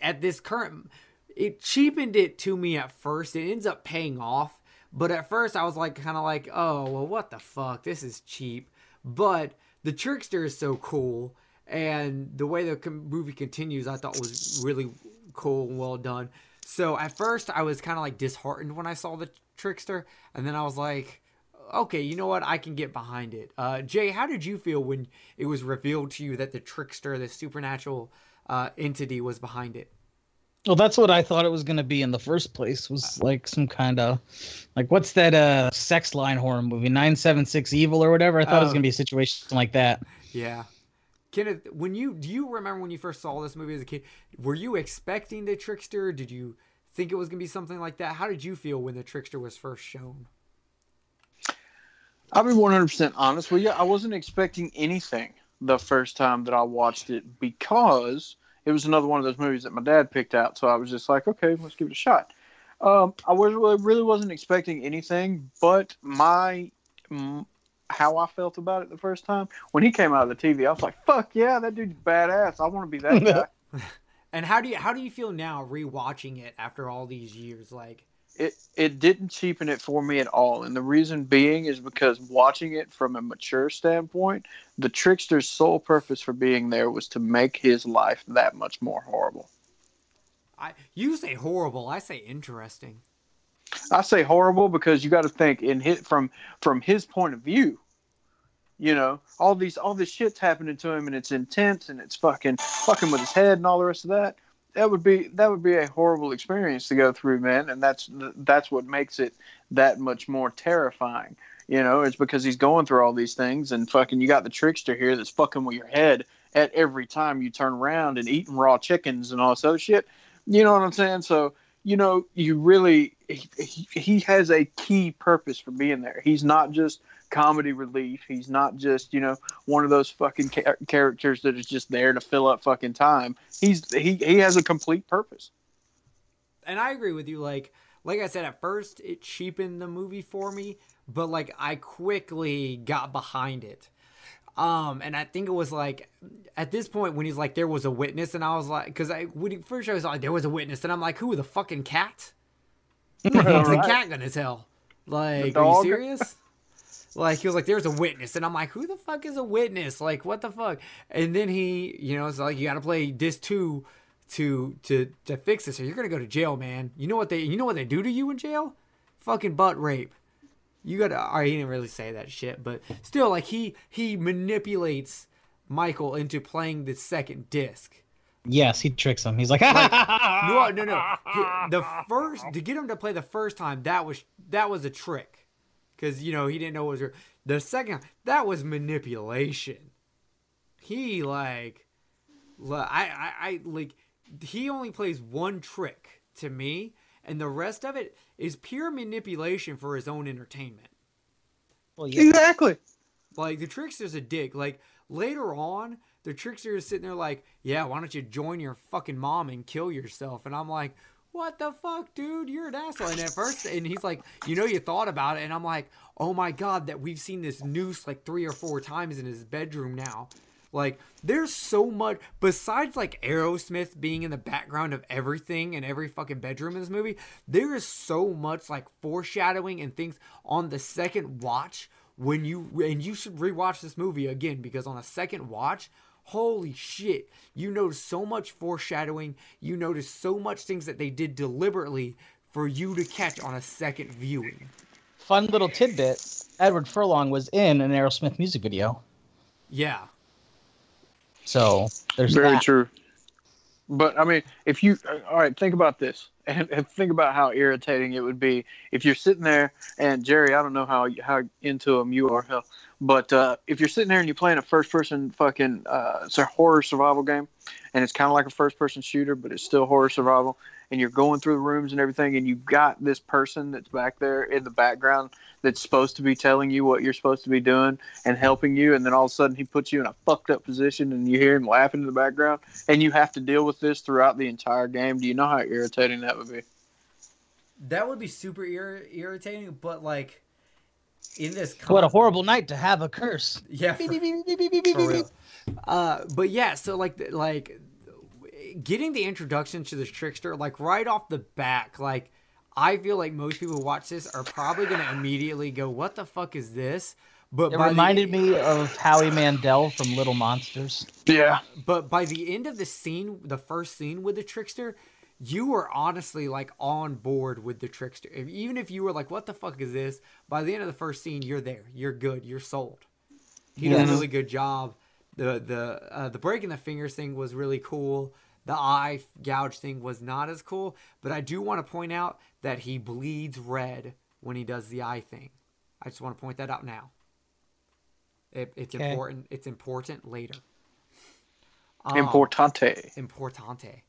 at this current, it cheapened it to me at first. It ends up paying off, but at first I was like, kind of like, oh well, what the fuck? This is cheap. But the trickster is so cool, and the way the movie continues, I thought was really cool and well done. So at first I was kind of like disheartened when I saw the trickster, and then I was like, okay, you know what? I can get behind it. Uh, Jay, how did you feel when it was revealed to you that the trickster, the supernatural uh, entity, was behind it? Well, that's what I thought it was going to be in the first place. Was like some kind of like what's that uh sex line horror movie 976 Evil or whatever. I thought it was Oh. going to be a situation like that. Yeah. Kenneth, when you do you remember when you first saw this movie as a kid? Were you expecting the trickster? Did you think it was gonna be something like that? How did you feel when the trickster was first shown? I'll be 100% honest with you. I wasn't expecting anything the first time that I watched it because it was another one of those movies that my dad picked out. So I was just like, okay, let's give it a shot. Um, I was really wasn't expecting anything, but my how I felt about it the first time when he came out of the TV, I was like, "Fuck yeah, that dude's badass! I want to be that guy." And how do you how do you feel now rewatching it after all these years? Like, it it didn't cheapen it for me at all. And the reason being is because watching it from a mature standpoint the trickster's sole purpose for being there was to make his life that much more horrible. I you say horrible, I say interesting. i say horrible because you got to think in his, from from his point of view you know all these all this shit's happening to him and it's intense and it's fucking fucking with his head and all the rest of that that would be that would be a horrible experience to go through man. And that's that's what makes it that much more terrifying you know it's because he's going through all these things and fucking you got the trickster here that's fucking with your head at every time you turn around and eating raw chickens and all this other shit. You know what i'm saying? So you know you really he, he, he has a key purpose for being there. He's not just comedy relief. He's not just you know one of those fucking ca- characters that is just there to fill up fucking time. He's he he has a complete purpose. and I agree with you. Like, like I said, at first it cheapened the movie for me, but like I quickly got behind it. Um, and I think it was like at this point when he's like, there was a witness, and I was like, because I when he first I was like, there was a witness, and I'm like, who the fucking cat? Who the Right. cat gonna tell? Like, are you serious? Like he was like, "There's a witness," and I'm like, "Who the fuck is a witness? Like, what the fuck?" And then he, you know, it's like you got to play this two to to to fix this, or you're gonna go to jail, man. You know what they you know what they do to you in jail? Fucking butt rape. You gotta. All right, he didn't really say that shit, but still, like he he manipulates Michael into playing the second disc. Yes, he tricks him. He's like, No, no, no. The first to get him to play the first time, that was that was a trick, because you know he didn't know what was. her- The second that was manipulation. He like, li- I, I, I like. He only plays one trick to me, and the rest of it is pure manipulation for his own entertainment. well, yeah. Exactly. Like the trickster's a dick. Like later on, the trickster is sitting there like, "Yeah, why don't you join your fucking mom and kill yourself?" And I'm like, "What the fuck, dude? You're an asshole." And at first, and he's like, "You know, you thought about it," and I'm like, "Oh my god, that we've seen this noose like three or four times in his bedroom now." Like, there's so much besides like Aerosmith being in the background of everything and every fucking bedroom in this movie. There is so much like foreshadowing and things on the second watch when you and you should rewatch this movie again because on a second watch, holy shit, you notice so much foreshadowing. You notice so much things that they did deliberately for you to catch on a second viewing. Fun little tidbit: Edward Furlong was in an Aerosmith music video. Yeah. So there's Very that. true. But I mean, if you all right, think about this, and, and think about how irritating it would be if you're sitting there and Jerry. I don't know how how into them you are, hell, but uh, if you're sitting there and you're playing a first-person fucking uh, it's a horror survival game, and it's kind of like a first-person shooter, but it's still horror survival, and you're going through the rooms and everything, and you've got this person that's back there in the background that's supposed to be telling you what you're supposed to be doing and helping you, and then all of a sudden he puts you in a fucked up position, and you hear him laughing in the background, and you have to deal with this throughout the entire game. Do you know how irritating that would be? That would be super ir- irritating, but like in this What a horrible night to have a curse. yeah for- beep, beep, beep, beep, beep, for beep, real. beep. Uh, but yeah, so like like getting the introduction to this trickster, like right off the back, like I feel like most people who watch this are probably gonna immediately go, "What the fuck is this?" But It by the- reminded me of Howie Mandel from Little Monsters. Yeah. But by the end of the scene, the first scene with the trickster, you were honestly like on board with the trickster. If, even if you were like, "What the fuck is this?" By the end of the first scene, you're there. You're good. You're sold. He did a really good job. The the uh, the breaking the fingers thing was really cool. The eye gouge thing was not as cool, but I do want to point out that he bleeds red when he does the eye thing. I just want to point that out now. It, it's Okay. important. It's important later. Um, Importante. importante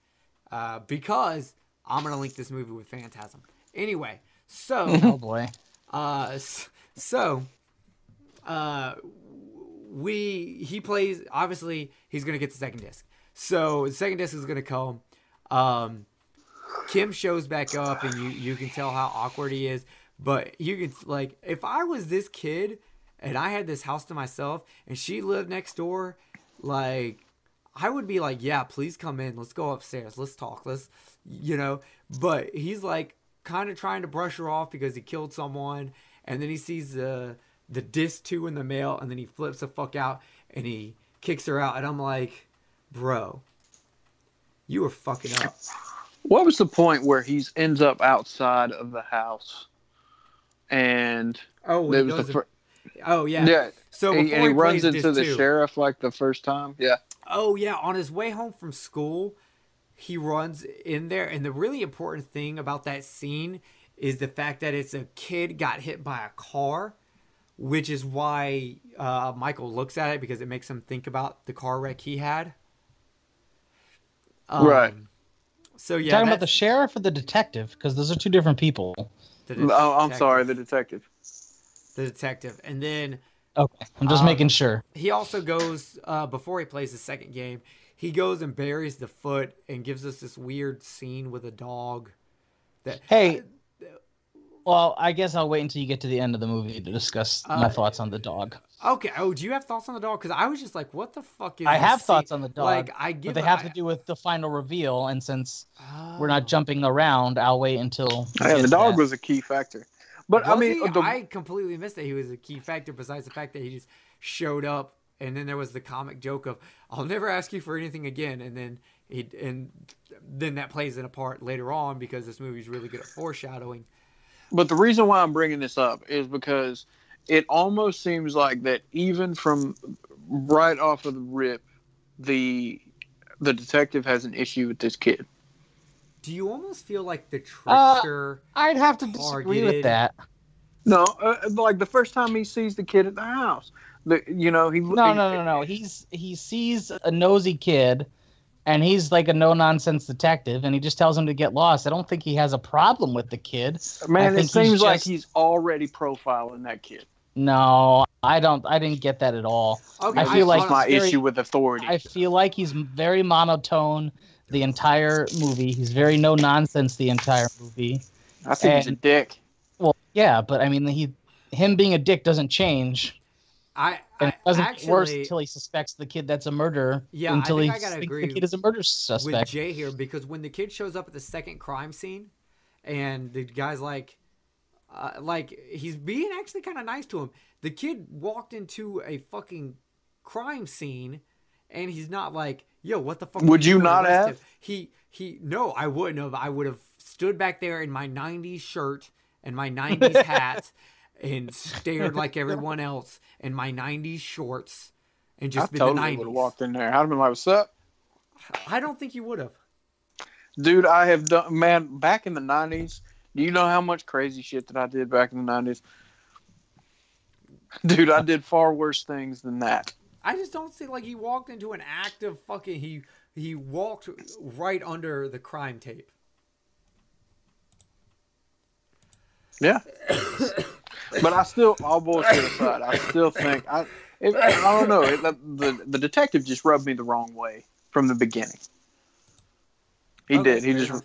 uh, because I'm gonna link this movie with Phantasm. Anyway, so Oh boy. uh, so uh, we he plays. Obviously, he's gonna get the second disc. So the second disc is gonna come. Um, Kim shows back up, and you you can tell how awkward he is. But you can like, if I was this kid and I had this house to myself, and she lived next door, like I would be like, yeah, please come in. Let's go upstairs. Let's talk. Let's, you know. But he's like kind of trying to brush her off because he killed someone, and then he sees the the disc two in the mail, and then he flips the fuck out and he kicks her out, and I'm like, bro, you were fucking up. What was the point where he ends up outside of the house? And Oh, it was the fir- oh yeah. yeah. So and, and he he, runs into the two- sheriff like the first time. Yeah. Oh yeah, on his way home from school, he runs in there, and the really important thing about that scene is the fact that it's a kid got hit by a car, which is why uh, Michael looks at it because it makes him think about the car wreck he had. Um, Right. So yeah, talking about the sheriff or the detective? Because those are two different people. the Oh, I'm detective- sorry, the detective. the detective, and then Okay, I'm just Um, making sure. he also goes uh, before he plays the second game. He goes and buries the foot and gives us this weird scene with a dog. That Hey, well, I guess I'll wait until you get to the end of the movie to discuss my Uh, thoughts on the dog. Okay. Oh, do you have thoughts on the dog? Because I was just like, what the fuck is? I have scene? thoughts on the dog, Like I give. but they have I- to do with the final reveal, and since we're Oh. not jumping around, I'll wait until. Yeah, the dog that. was a key factor. But I mean, the, I completely missed that he was a key factor. Besides the fact that he just showed up, and then there was the comic joke of, "I'll never ask you for anything again," and then he and then that plays in a part later on because this movie's really good at foreshadowing. but the reason why I'm bringing this up is because it almost seems like that even from right off of the rip, the the detective has an issue with this kid. Do you almost feel like the Uh. I'd have to disagree Targeted. with that. No, uh, like the first time he sees the kid at the house, the you know he No, no, no, no. He's he sees a nosy kid, and he's like a no nonsense detective, and he just tells him to get lost. I don't think he has a problem with the kid. Man, I it think he's seems like just- he's already profiling that kid. No, I don't. I didn't get that at all. Okay, I feel like my very- issue with authority. I feel like he's very monotone the entire movie. He's very no nonsense the entire movie. I think he's a dick. Well, yeah, but I mean, he him being a dick doesn't change, I, and I it doesn't get worse until he suspects the kid that's a murderer. Yeah, I until think he I gotta thinks agree the kid is a murder suspect. with. Jay here because when the kid shows up at the second crime scene, and the guy's like, uh, like he's being actually kind of nice to him. The kid walked into a fucking crime scene, and he's not like, "Yo, what the fuck?" Would you doing?" not have? him. He he. No, I wouldn't have. I would have stood back there in my '90s shirt and my '90s hat, and stared like everyone else in my '90s shorts, and I just been the totally would have walked in there. I'd have been like, "What's up?" I don't think you would have. Dude, I have done man back in the nineties. Do you know how much crazy shit that I did back in the nineties? Dude, I did far worse things than that. I just don't see like he walked into an active fucking he he walked right under the crime tape. Yeah. but I still, all bullshit aside, I still think I, it, I don't know. It, the, the the detective just rubbed me the wrong way from the beginning. He Okay, did. He just,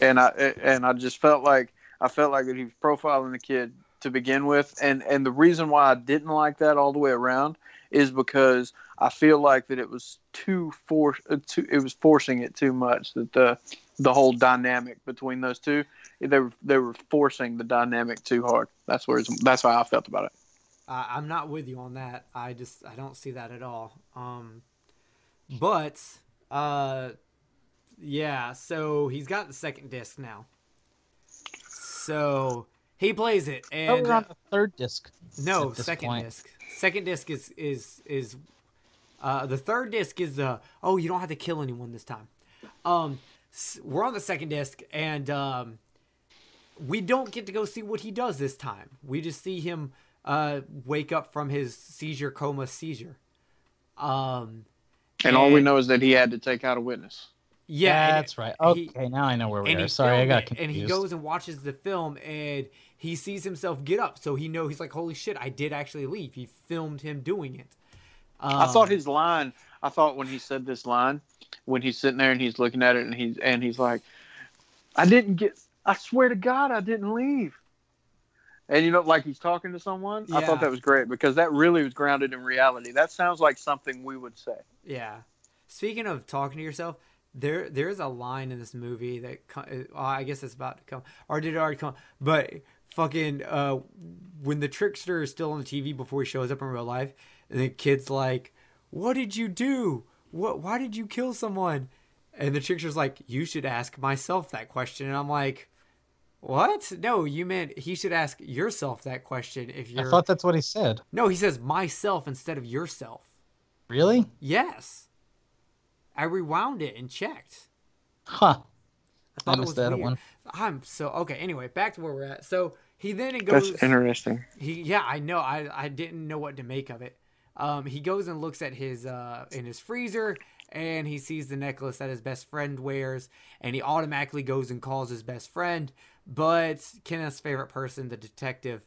and I and I just felt like I felt like that he was profiling the kid to begin with, and and the reason why I didn't like that all the way around is because I feel like that it was too for uh, too, it was forcing it too much that the the whole dynamic between those two they were they were forcing the dynamic too hard. That's where that's how I felt about it. Uh, I'm not with you on that. I just I don't see that at all. Um, but uh, yeah. So he's got the second disc now. So he plays it, Oh, and we're on the third disc. no second point. disc. Second disc is is is uh, the third disc is the oh you don't have to kill anyone this time. Um, s- we're on the second disc, and um, we don't get to go see what he does this time. We just see him uh, wake up from his seizure coma seizure. Um, And all we know is that he had to take out a witness. Yeah, that's right. he- Okay, now I know where we are. he Sorry, I got confused. and he goes and watches the film and he sees himself get up so he know he's like holy shit i did actually leave he filmed him doing it I thought Um, his line. I thought when he said this line, when he's sitting there and he's looking at it and he's and he's like, "I didn't get. I swear to God, I didn't leave." And you know, like he's talking to someone. I thought that was great because that really was grounded in reality. That sounds like something we would say. yeah speaking of talking to yourself there there's a line in this movie that uh, i guess it's about to come or did it already come but fucking uh when the trickster is still on the tv before he shows up in real life and the kid's like what did you do? What why did you kill someone? And the trickster's like you should ask myself that question. And i'm like what? No you meant he should ask yourself that question if you're thought that's what he said. no he says myself instead of yourself. Really? yes i rewound it and checked Huh. I thought I it missed was that weird. one. I'm so okay. Anyway, back to where we're at. So he then goes. That's interesting. He yeah, I know. I I didn't know what to make of it. Um, he goes and looks at his uh in his freezer, and he sees the necklace that his best friend wears, and he automatically goes and calls his best friend. But Kenneth's favorite person, the detective,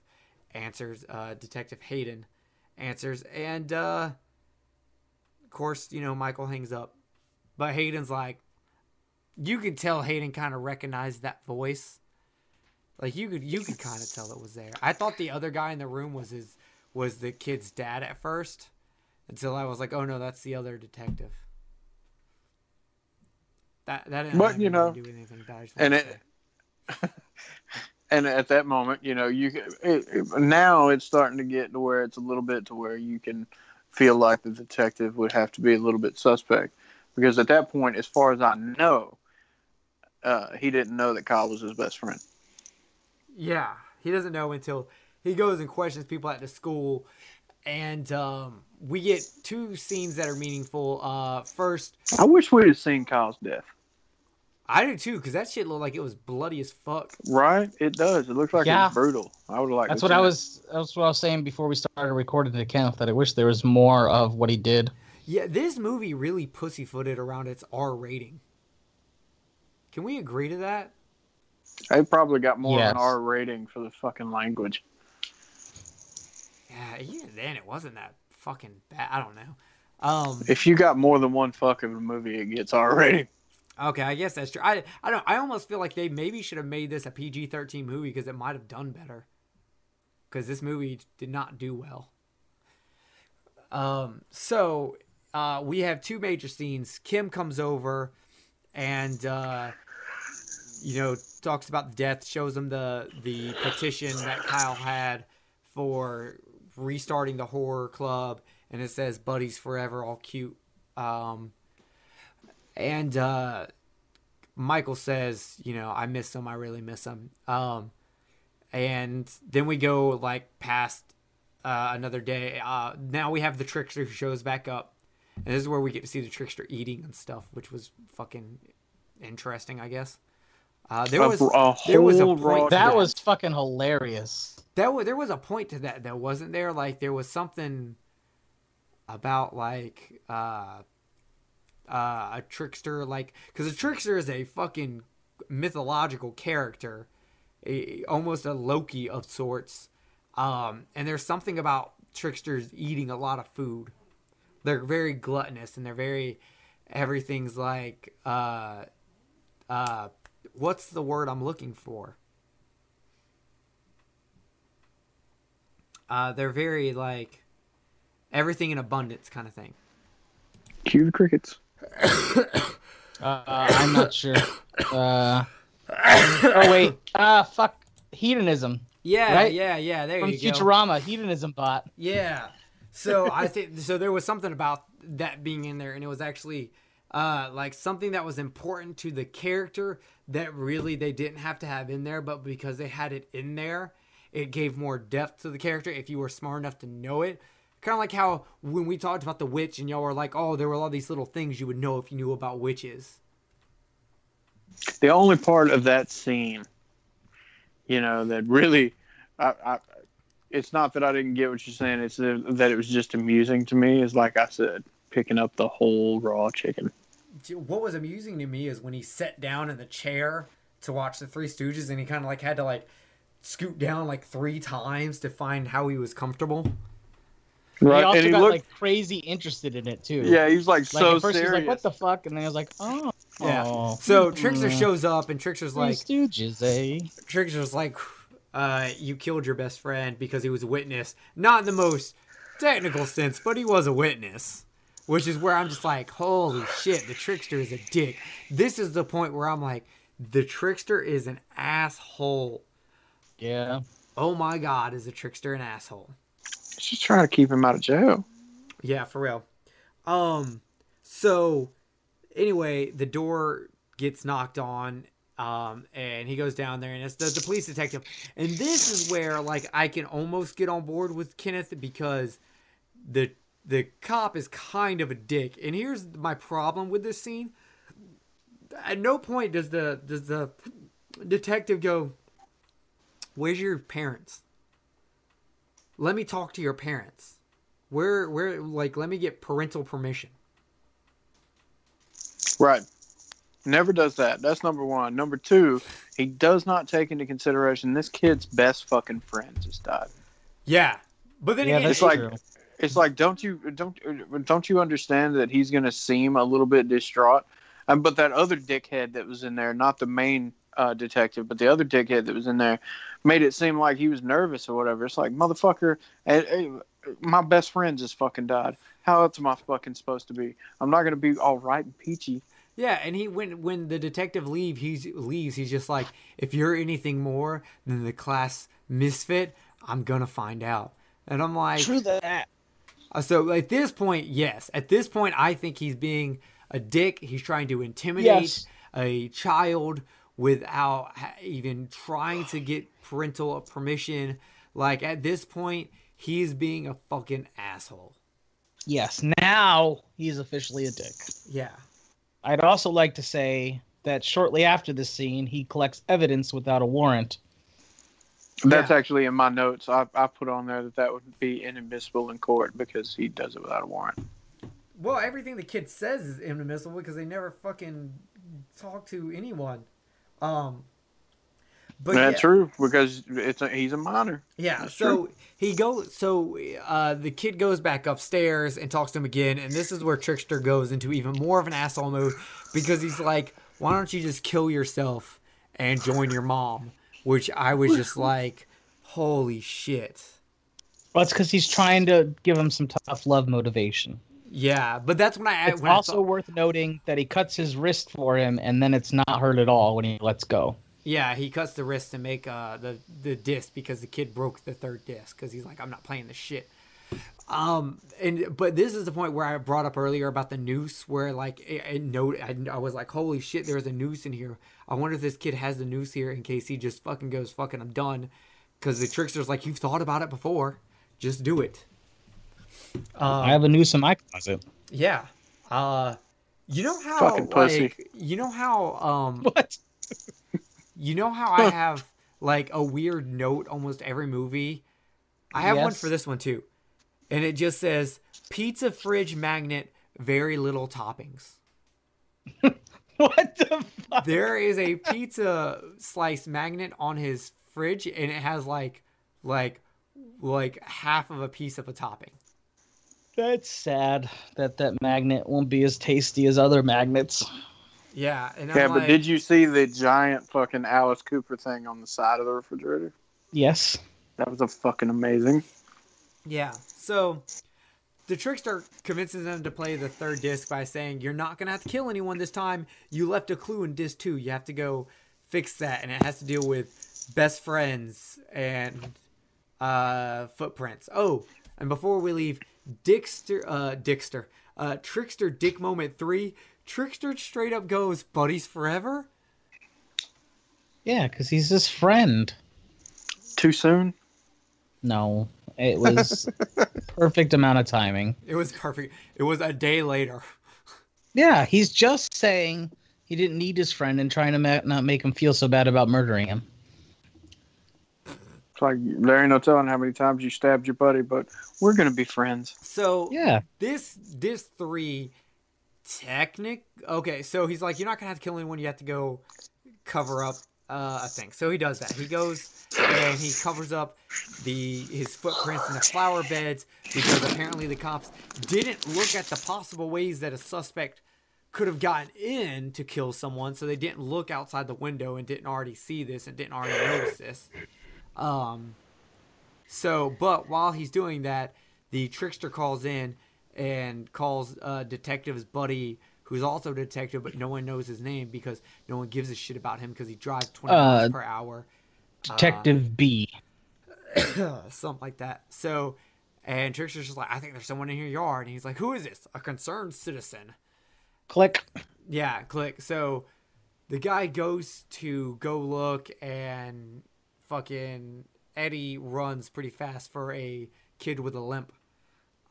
answers. Uh, Detective Hayden answers, and uh, of course, you know Michael hangs up, but Hayden's like, you could tell Hayden kind of recognized that voice. Like you could you could kind of tell it was there. I thought the other guy in the room was his was the kid's dad at first, until I was like, oh no, that's the other detective. That that didn't But, you know, to do anything. But I just and it- and at that moment, you know, you it, it, now it's starting to get to where it's a little bit to where you can feel like the detective would have to be a little bit suspect because at that point, as far as I know, uh, he didn't know that Kyle was his best friend. Yeah, he doesn't know until he goes and questions people at the school, and um, we get two scenes that are meaningful. Uh, first, I wish we'd have seen Kyle's death. I do too, because that shit looked like it was bloody as fuck. Right? It does. It looks like Yeah. it's brutal. I would have liked. That's to what I it. was. That's what I was saying before we started recording the count. That I wish there was more of what he did. Yeah, this movie really pussyfooted around its R rating. Can we agree to that? I probably got more Yes. of an R rating for the fucking language. Yeah, even then it wasn't that fucking bad. I don't know. Um, If you got more than one fuck of a movie, it gets R rating. okay, I guess that's true. I I don't. I almost feel like they maybe should have made this a PG thirteen movie because it might have done better. Because this movie did not do well. Um. So, uh, we have two major scenes. Kim comes over, and uh, you know talks about the death. Shows him the the petition that Kyle had for restarting the horror club, and it says "Buddies Forever," all cute. Um, and uh, Michael says, "You know, I miss him. I really miss him." Um, and then we go like past uh, another day. Uh, now we have the trickster who shows back up, and this is where we get to see the trickster eating and stuff, which was fucking interesting, I guess. Uh, there A- was a there was a whole point raw- to That was fucking hilarious. that was there was a point to that that wasn't there? Like there was something about like uh uh a trickster like because a trickster is a fucking mythological character a, almost a loki of sorts um and there's something about tricksters eating a lot of food they're very gluttonous and they're very everything's like uh uh what's the word i'm looking for Uh, they're very like everything in abundance kind of thing. Cue the crickets. Uh, I'm not sure. Uh, oh wait. Ah, fuck. Hedonism Yeah, Right? yeah, yeah. There from you go. Futurama. Hedonism bot. Yeah. So I think so. There was something about that being in there, and it was actually uh, like something that was important to the character that really they didn't have to have in there, but because they had it in there, it gave more depth to the character. If you were smart enough to know it, kind of like how when we talked about the witch, and y'all were like, "Oh, there were all these little things you would know if you knew about witches." The only part of that scene, you know, that really, I, I, it's not that I didn't get what you're saying. It's that that it was just amusing to me. Is like I said, picking up the whole raw chicken. what was amusing to me is when he sat down in the chair to watch the Three Stooges, and he kind of like had to like scoot down like three times to find how he was comfortable. Right, he also and he got looked. like crazy interested in it too. yeah, he was like, Like so at first he was like, "What the fuck?" and then I was like, "Oh, Yeah. So Trickster mm, shows up, and Trickster's Three like, Stooges, eh?" Trickster's like, uh, you killed your best friend because he was a witness. Not in the most technical sense, but he was a witness. Which is where I'm just like, holy shit, the Trickster is a dick. This is the point where I'm like, the Trickster is an asshole. Yeah. Oh my god, is the Trickster an asshole? She's trying to keep him out of jail. Yeah, for real. Um, so anyway, the door gets knocked on, um, and he goes down there, and it's the, the police detective. And this is where, like, I can almost get on board with Kenneth because the the cop is kind of a dick. And here's my problem with this scene: at no point does the does the detective go, "Where's your parents? Let me talk to your parents." Where, where, like, let me get parental permission. Right. Never does that. That's number one. Number two, he does not take into consideration this kid's best fucking friend just died. Yeah, but then Yeah, again, that's like- true. It's like, don't you don't don't you understand that he's gonna seem a little bit distraught? Um, but that other dickhead that was in there, not the main uh, detective, but the other dickhead that was in there, made it seem like he was nervous or whatever. It's like, motherfucker, eh, eh, my best friend just fucking died. How else am I fucking supposed to be? I'm not gonna be all right and peachy. Yeah, and he when when the detective leave, he's leaves. He's just like, if you're anything more than the class misfit, I'm gonna find out. And I'm like, True that. Uh, So at this point, yes. At this point, I think he's being a dick. He's trying to intimidate Yes. a child without even trying to get parental permission. Like at this point, he's being a fucking asshole. Yes. Now he's officially a dick. Yeah. I'd also like to say that shortly after this scene, he collects evidence without a warrant. That's Yeah. actually in my notes. I, I put on there that that would be inadmissible in court because he does it without a warrant. Well, everything the kid says is inadmissible because they never fucking talk to anyone. Um. But That's yeah. true because it's a, he's a minor. Yeah, That's so he goes. So uh, the kid goes back upstairs and talks to him again, and this is where Trickster goes into even more of an asshole mode because he's like, "Why don't you just kill yourself and join your mom?" Which I was just like, "Holy shit!" Well, it's because he's trying to give him some tough love motivation. Yeah, but that's when I It's when I also thought- worth noting that he cuts his wrist for him, and then it's not hurt at all when he lets go. Yeah he cuts the wrist to make uh, the the disc because the kid broke the third disc because he's like, "I'm not playing this shit." Um, and but this is the point where I brought up earlier about the noose, where like I, I note I, I was like, holy shit, there's a noose in here. I wonder if this kid has the noose here in case he just fucking goes fucking I'm done, because the trickster's like, you've thought about it before, just do it. I Um, have a noose in my closet. yeah. Uh, you know how Fucking pussy. like you know how um What? You know how I have like a weird note almost every movie. I have one for this one too, and it just says pizza fridge magnet, very little toppings. What the fuck? There is a pizza slice magnet on his fridge, and it has like like like half of a piece of a topping. That's sad that that magnet won't be as tasty as other magnets. Yeah, and I'm Yeah, like, but did you see the giant fucking Alice Cooper thing on the side of the refrigerator? Yes. That was a fucking amazing. Yeah. So the trickster convinces them to play the third disc by saying, "You're not gonna have to kill anyone this time. You left a clue in disc two. You have to go fix that, and it has to deal with best friends and uh, footprints." Oh, and before we leave, Dickster, uh, Dickster, uh, Trickster, Dick Moment three. Trickster straight up goes, "Buddies forever." Yeah, because he's his friend. Too soon? No, it was perfect amount of timing. It was perfect. It was a day later. Yeah, he's just saying he didn't need his friend and trying to ma- not make him feel so bad about murdering him. It's like there ain't no telling how many times you stabbed your buddy, but we're gonna be friends. So Yeah, this this three technic okay so he's like you're not gonna have to kill anyone. You have to go cover up uh, a thing. So he does that. He goes and he covers up the his footprints in the flower beds because apparently the cops didn't look at the possible ways that a suspect could have gotten in to kill someone so they didn't look outside the window and didn't already see this and didn't already notice this. Um so, but while he's doing that, the trickster calls in and calls uh, detective's buddy, who's also a detective, but no one knows his name because no one gives a shit about him because he drives 20 miles Uh, per hour, Detective B. something like that. So, and trickster's just like, I think there's someone in your yard, and he's like, Who is this? A concerned citizen. Click. Yeah, click. So the guy goes to go look, and fucking Eddie runs pretty fast for a kid with a limp.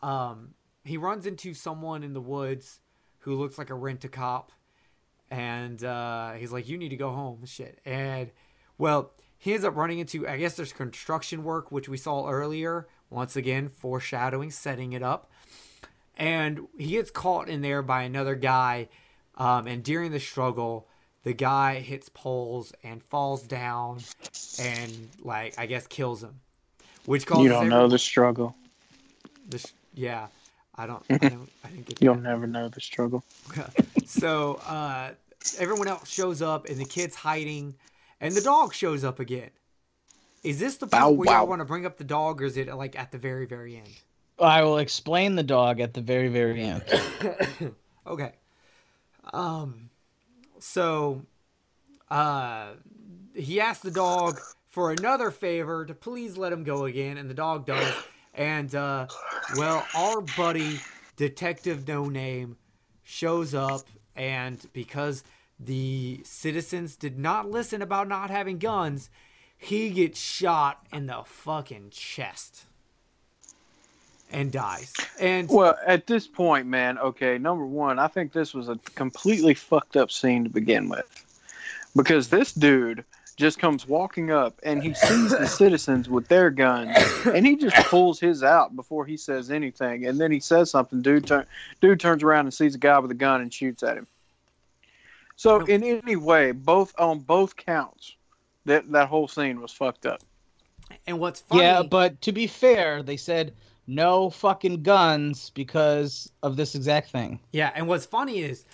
Um, he runs into someone in the woods who looks like a rent a cop, and uh, he's like, "You need to go home." Shit, and well, he ends up running into. I guess there's construction work, which we saw earlier. Once again, foreshadowing, setting it up and he gets caught in there by another guy um, and during the struggle the guy hits poles and falls down and like i guess kills him which causes you don't know the struggle. this yeah i don't i don't i didn't get You'll that. never know the struggle. so uh everyone else shows up and the kid's hiding and the dog shows up again is this the Bow part where y'all want to bring up the dog or is it like at the very very end I will explain the dog at the very, very end. Okay. Um so uh he asked the dog for another favor to please let him go again and the dog does and uh well our buddy detective no name shows up and because the citizens did not listen about not having guns he gets shot in the fucking chest and dies and Well, at this point, man, okay, number one, I think this was a completely fucked up scene to begin with. Because this dude just comes walking up and he sees the citizens with their guns and he just pulls his out before he says anything. And then he says something. Dude, turn, dude turns around and sees a guy with a gun and shoots at him. So, in any way, both on both counts, that, that whole scene was fucked up. and what's funny Yeah, but to be fair, they said no fucking guns because of this exact thing. Yeah, and what's funny is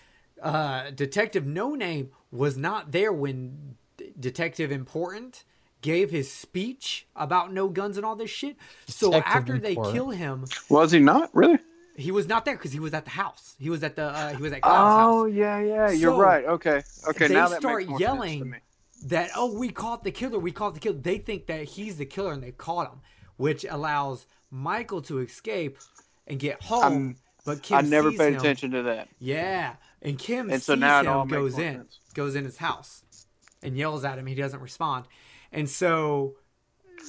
uh, Detective No Name was not there when D- Detective Important gave his speech about no guns and all this shit. So Detective after they Important. kill him, Was he not? Really? he was not there because he was at the house. He was at the uh, he was at Cloud's Oh house. yeah, yeah. You're right. Okay, okay. they now that start makes more sense to yelling. That oh we caught the killer, we caught the killer. They think that he's the killer and they caught him, which allows Michael to escape and get home. I'm- but Kim I never sees paid him. attention to that. Yeah, and Kim And so now it all him, makes goes in, sense. goes in his house, and yells at him. He doesn't respond, and so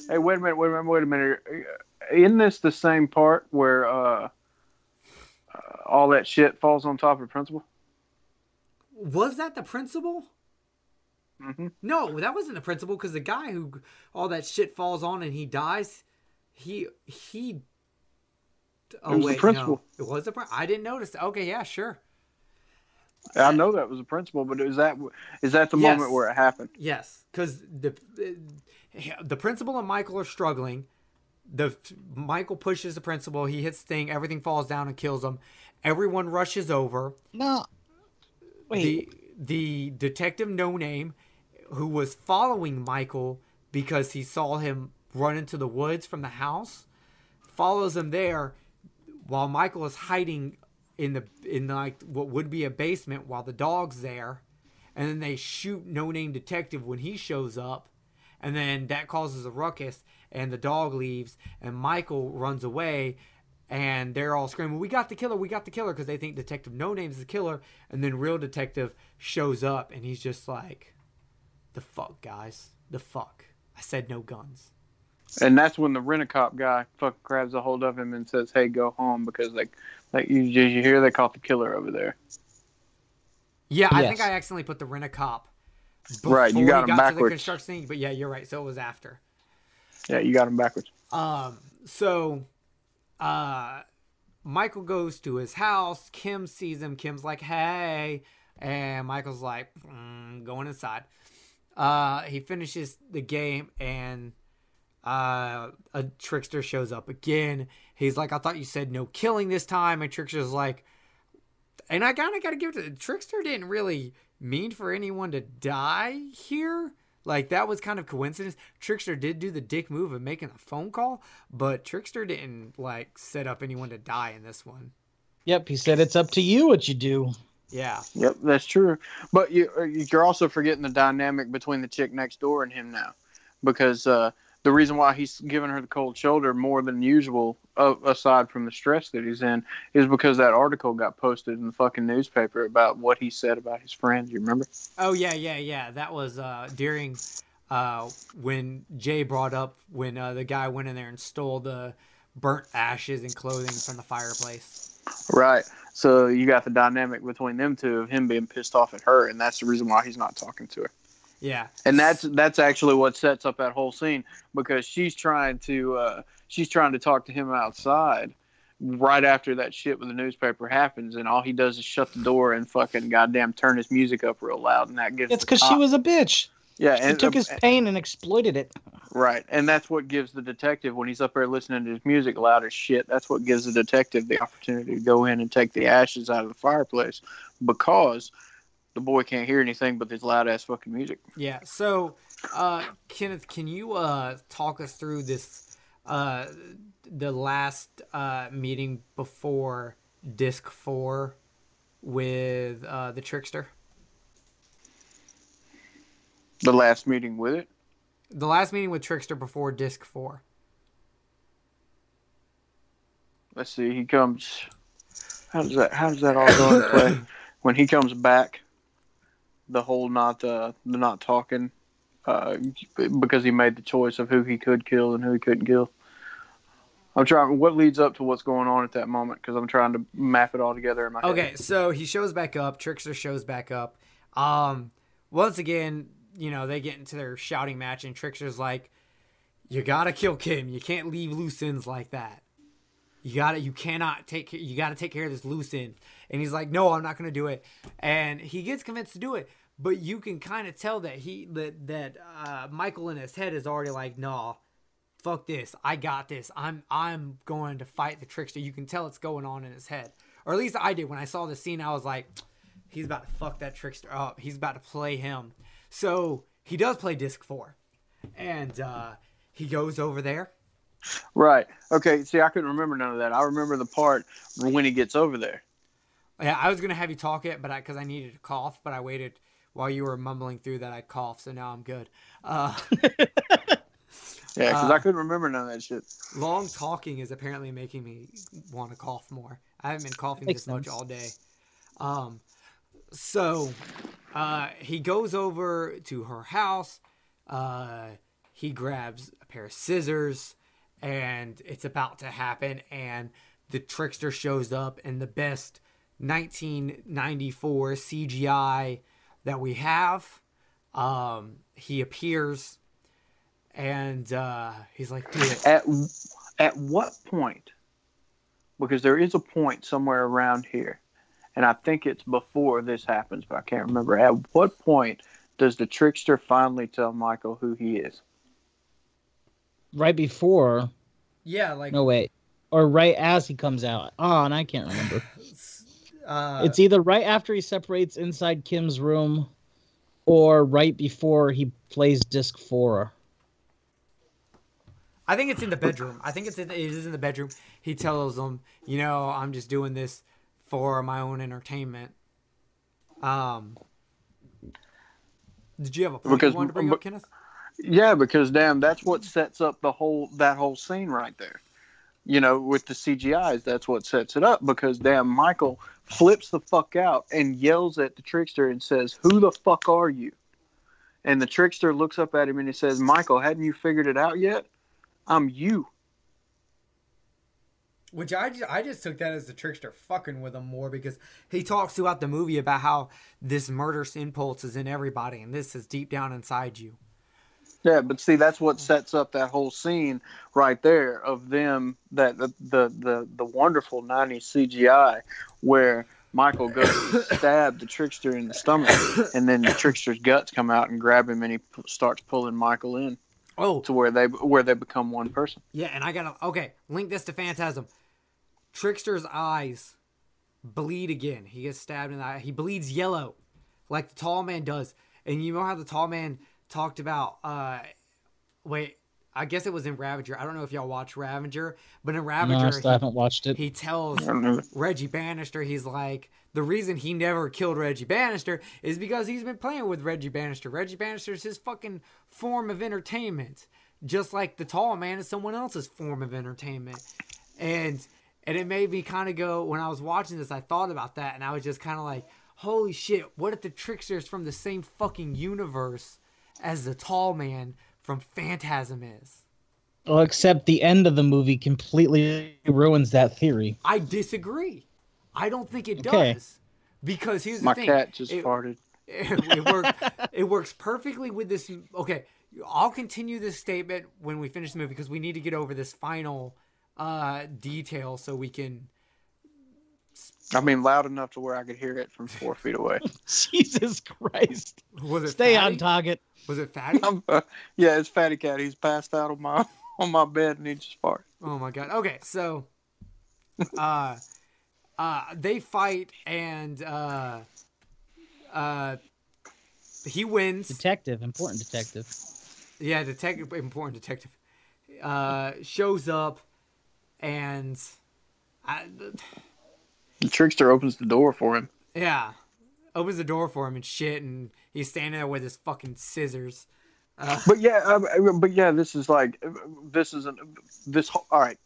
Hey, wait a minute, wait a minute, wait a minute. Isn't this the same part where uh, uh, all that shit falls on top of the principal? was that the principal? hmm No, that wasn't the principal because the guy who all that shit falls on and he dies, he he. Oh It was the wait, principal. no, it was the. Prin- I didn't notice. Okay, yeah, sure. I know that was the principal, but is that is that the Yes. moment where it happened? Yes, because the the principal and Michael are struggling. The Michael pushes the principal. He hits the thing. Everything falls down and kills him. Everyone rushes over. No. Wait. The the detective no name, who was following Michael because he saw him run into the woods from the house, follows him there while Michael is hiding in the in like what would be a basement while the dog's there, and then they shoot no name detective when he shows up, and then that causes a ruckus, and the dog leaves, and Michael runs away, and they're all screaming, "We got the killer! We got the killer!" because they think Detective No Name's the killer, and then real detective shows up, and he's just like, "The fuck, guys, the fuck! I said no guns." And that's when the rent a cop guy fucking grabs a hold of him and says, "Hey, go home," because like, like you did you hear they caught the killer over there. Yeah, I Yes. think I accidentally put the rent a cop. Right, you before got he him to the backwards. construction thing, but yeah, you're right. So it was after. Yeah, you got him backwards. Um, so, uh, Michael goes to his house. Kim sees him. Kim's like, "Hey," and Michael's like, mm, "Going inside." Uh, he finishes the game, and uh, a trickster shows up again. He's like, "I thought you said no killing this time," and trickster's like, and I kind of got to give it to Trickster didn't really mean for anyone to die here. Like that was kind of coincidence. Trickster did do the dick move of making a phone call, but Trickster didn't like set up anyone to die in this one. Yep, he said it's up to you what you do. Yeah. Yep, that's true. But you uh, you're also forgetting the dynamic between the chick next door and him now, because uh, the reason why he's giving her the cold shoulder more than usual, uh, aside from the stress that he's in, is because that article got posted in the fucking newspaper about what he said about his friend. You remember? Oh yeah, yeah, yeah. That was uh during uh when Jay brought up when uh, the guy went in there and stole the burnt ashes and clothing from the fireplace. Right. So you got the dynamic between them two of him being pissed off at her, and that's the reason why he's not talking to her. Yeah. and that's that's actually what sets up that whole scene because she's trying to uh, she's trying to talk to him outside right after that shit with the newspaper happens and all he does is shut the door and fucking goddamn turn his music up real loud and that gives It's because she was a bitch. yeah She and took his pain and exploited it. right and that's what gives the detective when he's up there listening to his music loud as shit that's what gives the detective the opportunity to go in and take the ashes out of the fireplace because the boy can't hear anything but this loud ass fucking music Yeah. So, uh, Kenneth, can you uh, talk us through this, uh, the last uh, meeting before Disc Four with uh, the Trickster? the last meeting with it The last meeting with Trickster before Disc Four. let's see he comes how does that how does that all go into play when he comes back the whole not uh the not talking uh because he made the choice of who he could kill and who he couldn't kill i'm trying what leads up to what's going on at that moment because i'm trying to map it all together in my head. Okay, so he shows back up. Trickster shows back up. Um, once again, you know they get into their shouting match, and Trickster's like, "You gotta kill Kim. You can't leave loose ends like that. You gotta, you cannot take, you gotta take care of this loose end." And he's like, "No, I'm not gonna do it." And he gets convinced to do it, but you can kind of tell that he that that uh, Michael in his head is already like, "Nah." Fuck this! I got this. I'm I'm going to fight the trickster. You can tell it's going on in his head, or at least I did when I saw the scene. I was like, he's about to fuck that trickster up. He's about to play him. So he does play disc four, and uh, he goes over there. right okay see i couldn't remember none of that i remember the part when he gets over there Yeah, I was gonna have you talk it, but I because I needed to cough, but I waited while you were mumbling through that. I coughed, so now I'm good. Uh, yeah because Uh, i couldn't remember none of that shit long talking is apparently making me want to cough more. I haven't been coughing Makes this much all day. Um, so uh, he goes over to her house. Uh, he grabs a pair of scissors, and it's about to happen. And the trickster shows up, and the best 1994 CGI that we have. Um, he appears, and uh, he's like, "Do it." at at what point because there is a point somewhere around here and i think it's before this happens but i can't remember at what point does the trickster finally tell michael who he is Right before, Yeah, like no wait, or right as he comes out. Oh, and I can't remember. uh, it's either right after he separates inside Kim's room, or right before he plays disc four. I think it's in the bedroom. I think it's in, it is in the bedroom. He tells them, you know, I'm just doing this for my own entertainment. Um, did you have a point Because- you wanted to bring but- up, Kenneth? Yeah, because damn, that's what sets up the whole that whole scene right there. You know, with the CGIs, that's what sets it up. Because damn, Michael flips the fuck out and yells at the trickster and says, "Who the fuck are you?" And the trickster looks up at him and he says, "Michael, hadn't you figured it out yet? I'm you." Which I just, I just took that as the trickster fucking with him more because he talks throughout the movie about how this murderous impulse is in everybody and this is deep down inside you. Yeah, but see, that's what mm-hmm. sets up that whole scene right there of them that the the the, the wonderful '90s CGI where Michael goes to stab the trickster in the stomach, and then the trickster's guts come out and grab him, and he p- starts pulling Michael in Oh, to where they where they become one person. yeah, and I gotta okay link this to Phantasm. Trickster's eyes bleed again. He gets stabbed in the eye. He bleeds yellow, like the tall man does. And you know how the tall man talked about? uh Wait, I guess it was in Ravager. I don't know if y'all watch Ravager, but in No, I Ravager, still haven't watched it. he tells I don't know. Reggie Bannister, he's like, the reason he never killed Reggie Bannister is because he's been playing with Reggie Bannister. Reggie Bannister is his fucking form of entertainment, just like the tall man is someone else's form of entertainment. And and it made me kind of go when I was watching this, I thought about that, and I was just kind of like, holy shit, what if the trickster's from the same fucking universe as the tall man from Phantasm is? Well, except the end of the movie completely ruins that theory. I disagree. I don't think it Okay. does. Because here's the thing. My cat just it, farted. It, it works. it works perfectly with this. Okay, I'll continue this statement when we finish the movie because we need to get over this final uh, detail so we can. I mean, loud enough to where I could hear it from four feet away. Jesus Christ! Was it Stay fatty? on target. Was it fatty? I'm, uh, yeah, it's Fatty Cat. He's passed out on my on my bed and he just farted. Oh my god. Okay, so uh uh they fight and uh uh he wins. Detective, important detective. Yeah, detective important detective uh shows up and I The trickster opens the door for him. yeah, opens the door for him and shit and he's standing there with his fucking scissors. Uh, But yeah, um, but yeah, this is like this is an this. All right,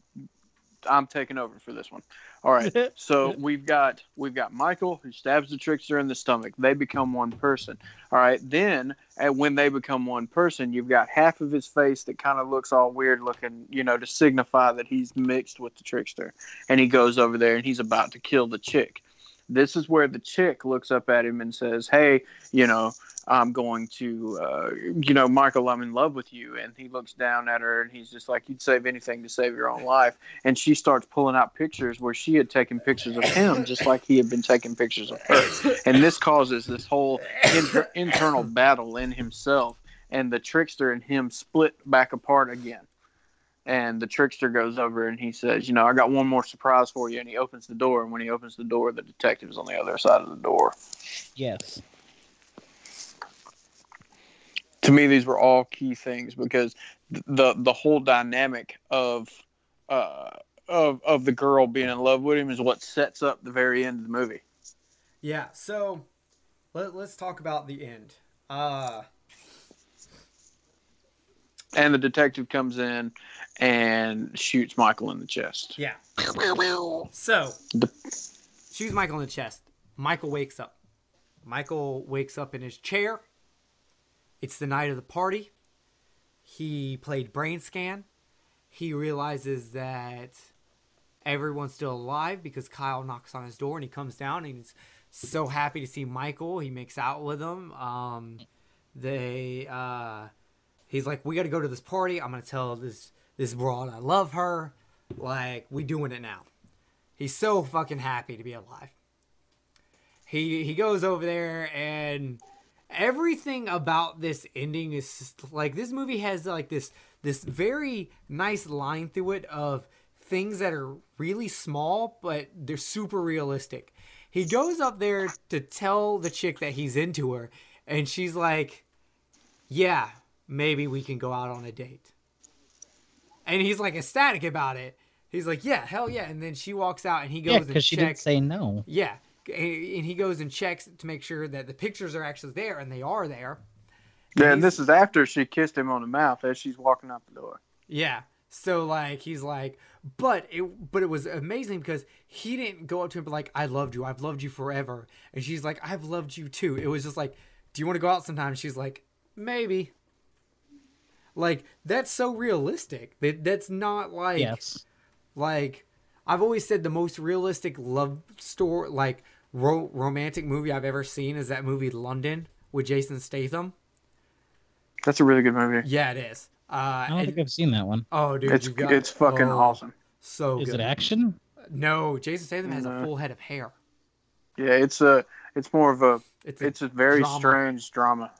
I'm taking over for this one. All right, so we've got we've got Michael who stabs the trickster in the stomach. They become one person. All right, then and when they become one person, you've got half of his face that kind of looks all weird looking, you know, to signify that he's mixed with the trickster. And he goes over there and he's about to kill the chick. This is where the chick looks up at him and says, "Hey, you know, I'm going to, uh, you know, Michael, I'm in love with you. And he looks down at her and he's just like, you'd save anything to save your own life. And she starts pulling out pictures where she had taken pictures of him, just like he had been taking pictures of her. And this causes this whole inter- internal battle in himself. And the trickster and him split back apart again. And the trickster goes over and he says, You know, I got one more surprise for you. And he opens the door. And when he opens the door, the detective's on the other side of the door. Yes. to me these were all key things because the the whole dynamic of uh of of the girl being in love with him is what sets up the very end of the movie. yeah, so let, let's talk about the end. Uh And the detective comes in and shoots Michael in the chest. Yeah. So, The- shoots Michael in the chest. Michael wakes up. Michael wakes up in his chair. It's the night of the party. He played brain scan. He realizes that everyone's still alive because Kyle knocks on his door and he comes down and he's so happy to see Michael. He makes out with him. Um, they uh, he's like, we got to go to this party. I'm gonna tell this this broad I love her. Like we doing it now. He's so fucking happy to be alive. He he goes over there and everything about this ending is just, like this movie has like this this very nice line through it of things that are really small but they're super realistic. He goes up there to tell the chick that he's into her and she's like, "Yeah, maybe we can go out on a date." and he's like ecstatic about it. He's like, "Yeah, hell yeah!" And then she walks out, and he goes Yeah, and because she didn't say no. Yeah, and and he goes and checks to make sure that the pictures are actually there, and they are there. Yeah, and this is after she kissed him on the mouth as she's walking out the door. Yeah. So like he's like, but it but it was amazing because he didn't go up to him and be like, I loved you, I've loved you forever. And she's like, I've loved you too. It was just like, Do you want to go out sometime? She's like, Maybe. Like, that's so realistic. That that's not like yes. like I've always said the most realistic love story like ro- romantic movie I've ever seen is that movie London with Jason Statham. That's a really good movie. Yeah, it is. Uh, I don't and- think I've seen that one. oh, dude, It's you got- it's fucking oh, awesome. So Is good. it action? No, Jason Statham has a full head of hair. Yeah, it's a it's more of a It's a, it's a very drama. strange drama.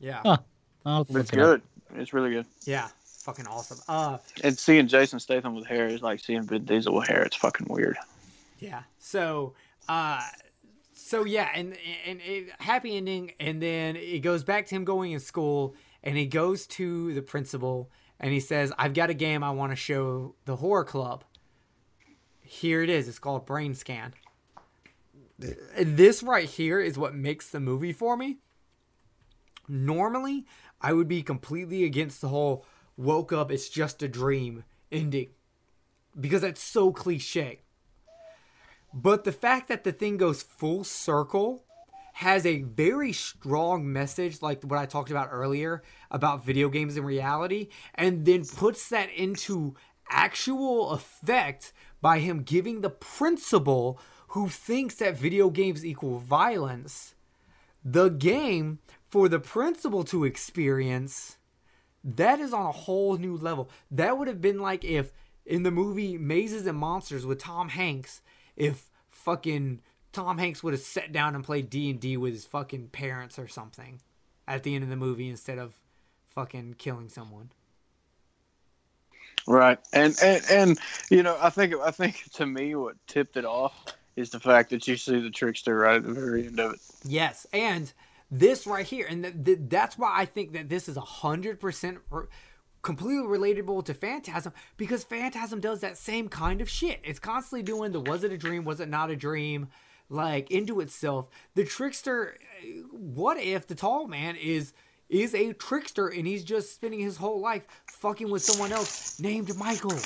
yeah, Huh. I'll But look it's it up. It's really good. yeah, fucking awesome. Uh, And seeing Jason Statham with hair is like seeing Vin Diesel with hair. It's fucking weird. yeah. So, uh, so yeah, and and it, happy ending, and then it goes back to him going in school, and he goes to the principal, and he says, "I've got a game I want to show the horror club." Here it is. It's called Brain Scan. This right here is what makes the movie for me. Normally, I would be completely against the whole woke up, it's just a dream ending because that's so cliche. But the fact that the thing goes full circle has a very strong message, like what I talked about earlier about video games and reality, and then puts that into actual effect by him giving the principal who thinks that video games equal violence the game for the principal to experience that is on a whole new level that would have been like if in the movie mazes and monsters with tom hanks if fucking tom hanks would have sat down and played d&d with his fucking parents or something at the end of the movie instead of fucking killing someone Right. And and and you know, I think I think to me what tipped it off is the fact that you see the trickster right at the very end of it. Yes, and this right here, and th- th- that's why I think that this is a hundred percent completely relatable to Phantasm because Phantasm does that same kind of shit. It's constantly doing the was it a dream, was it not a dream, like into itself. The trickster, uh, what if the tall man is is a trickster and he's just spending his whole life fucking with someone else named Michael.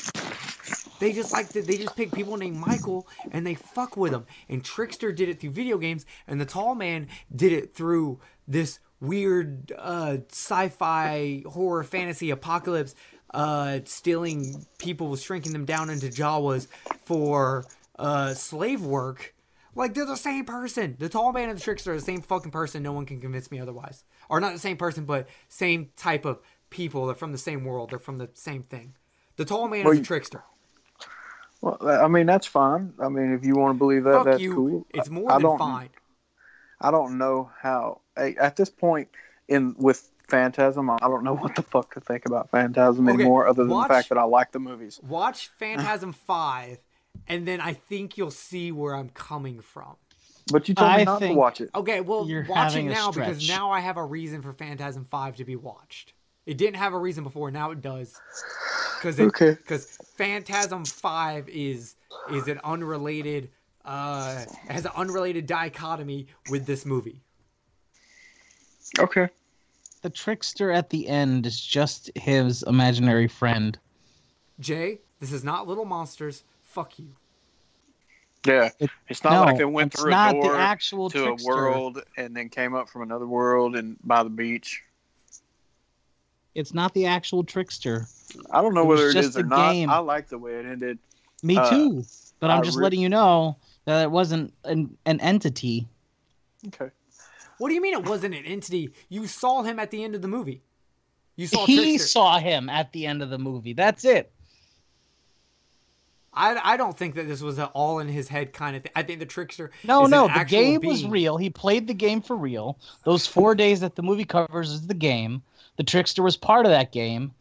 They just like to, they just pick people named Michael and they fuck with them. And Trickster did it through video games, and the Tall Man did it through this weird uh, sci-fi horror fantasy apocalypse, uh, stealing people, shrinking them down into Jawas for uh, slave work. Like they're the same person. The Tall Man and the Trickster are the same fucking person. No one can convince me otherwise. Or not the same person, but same type of people. They're from the same world. They're from the same thing. The Tall Man Well, is a Trickster. Well, I mean that's fine. I mean if you want to believe that, Fuck that's you. cool. It's more I than don't- fine. I don't know how at this point in with Phantasm, I don't know what the fuck to think about Phantasm Okay, anymore, other than watch- the fact that I like the movies. Watch Phantasm 5, and then I think you'll see where I'm coming from. But you told me I not to watch it. Okay, well, You're watch it having a now because stretch. now I have a reason for Phantasm 5 to be watched. It didn't have a reason before, now it does. Because Okay. Because Phantasm 5 is is an unrelated, uh, has an unrelated dichotomy with this movie. Okay. The trickster at the end is just his imaginary friend. Jay, this is not Little Monsters. Fuck you. Yeah. It's not no, like they went through a door the actual to trickster. a world and then came up from another world and by the beach. It's not the actual trickster. I don't know It was whether it just or a not. game. I like the way it ended. Me Uh, too. But I'm I just re- letting you know that it wasn't an, an entity. Okay. What do you mean it wasn't an entity? You saw him at the end of the movie. You saw He Trickster. saw him at the end of the movie. That's it. I, I don't think that this was an all in his head kind of thing. I think the trickster. No, no, the game was real. He played the game for real. Those four days that the movie covers is the game. The trickster was part of that game,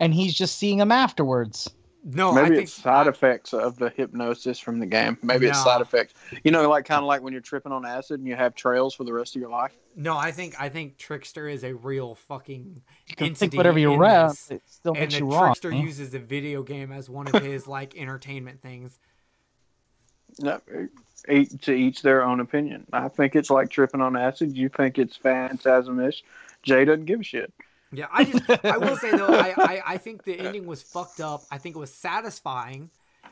and he's just seeing him afterwards. No, Maybe I think it's side effects of the hypnosis from the game. Maybe it's side effects. You know, like kind of like when you're tripping on acid and you have trails for the rest of your life. no, I think I think Trickster is a real fucking You can entity think whatever you in want. this. It still and makes the you wrong. Trickster uses the video game as one of his like entertainment things. No, each to each their own opinion. I think it's like tripping on acid. You think it's phantasmish. Jay doesn't give a shit. Yeah, I just I will say though, I, I I think the ending was fucked up. I think it was satisfying,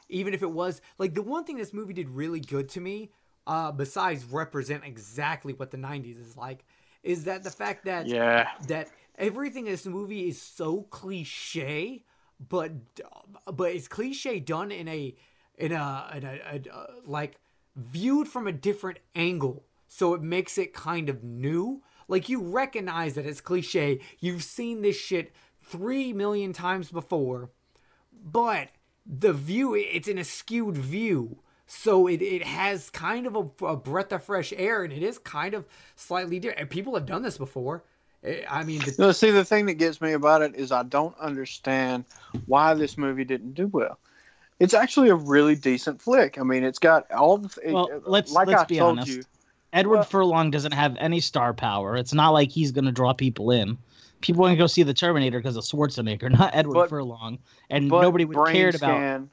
even if it was like the one thing this movie did really good to me, uh, besides represent exactly what the '90s is like, is that the fact that Yeah. that everything in this movie is so cliche, but but it's cliche done in a in a, in a, a, a like viewed from a different angle, so it makes it kind of new. Like you recognize that it's cliche. You've seen this shit three million times before, but the view it's an skewed view so it, it has kind of a, a breath of fresh air and it is kind of slightly different and people have done this before i mean the, No, see, the thing that gets me about it is I don't understand why this movie didn't do well. It's actually a really decent flick. I mean, it's got all the. It, Well, uh, let's- like let's I be told honest. you. Edward Well- Furlong doesn't have any star power. It's not like he's going to draw people in. People want to go see the Terminator because of Schwarzenegger, not Edward But- Furlong, and But nobody would Brain cared about.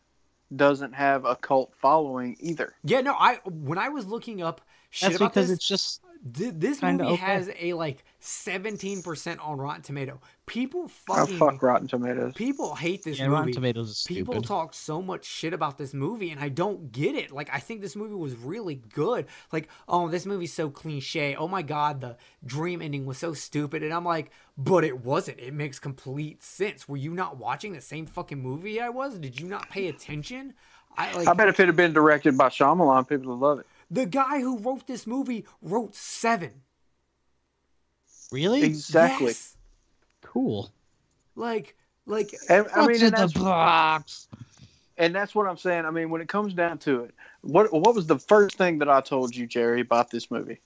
Doesn't have a cult following either. yeah no i when i was looking up shit That's about because this? it's just this movie okay. has a like 17% on rotten tomato. People fucking Oh, fuck Rotten Tomatoes. people hate this yeah, Rotten movie. Tomatoes is people stupid. talk so much shit about this movie and i don't get it. Like i think this movie was really good. Like oh this movie's so cliche. Oh my god the dream ending was so stupid. And i'm like but it wasn't. It makes complete sense. Were you not watching the same fucking movie i was? Did you not pay attention? I like I bet if it had been directed by Shyamalan, people would love it. The guy who wrote this movie wrote seven really Exactly. Yes. cool. like like And, I mean, and the that's, box? and that's what I'm saying. I mean, when it comes down to it, what what was the first thing that I told you, Jerry, about this movie?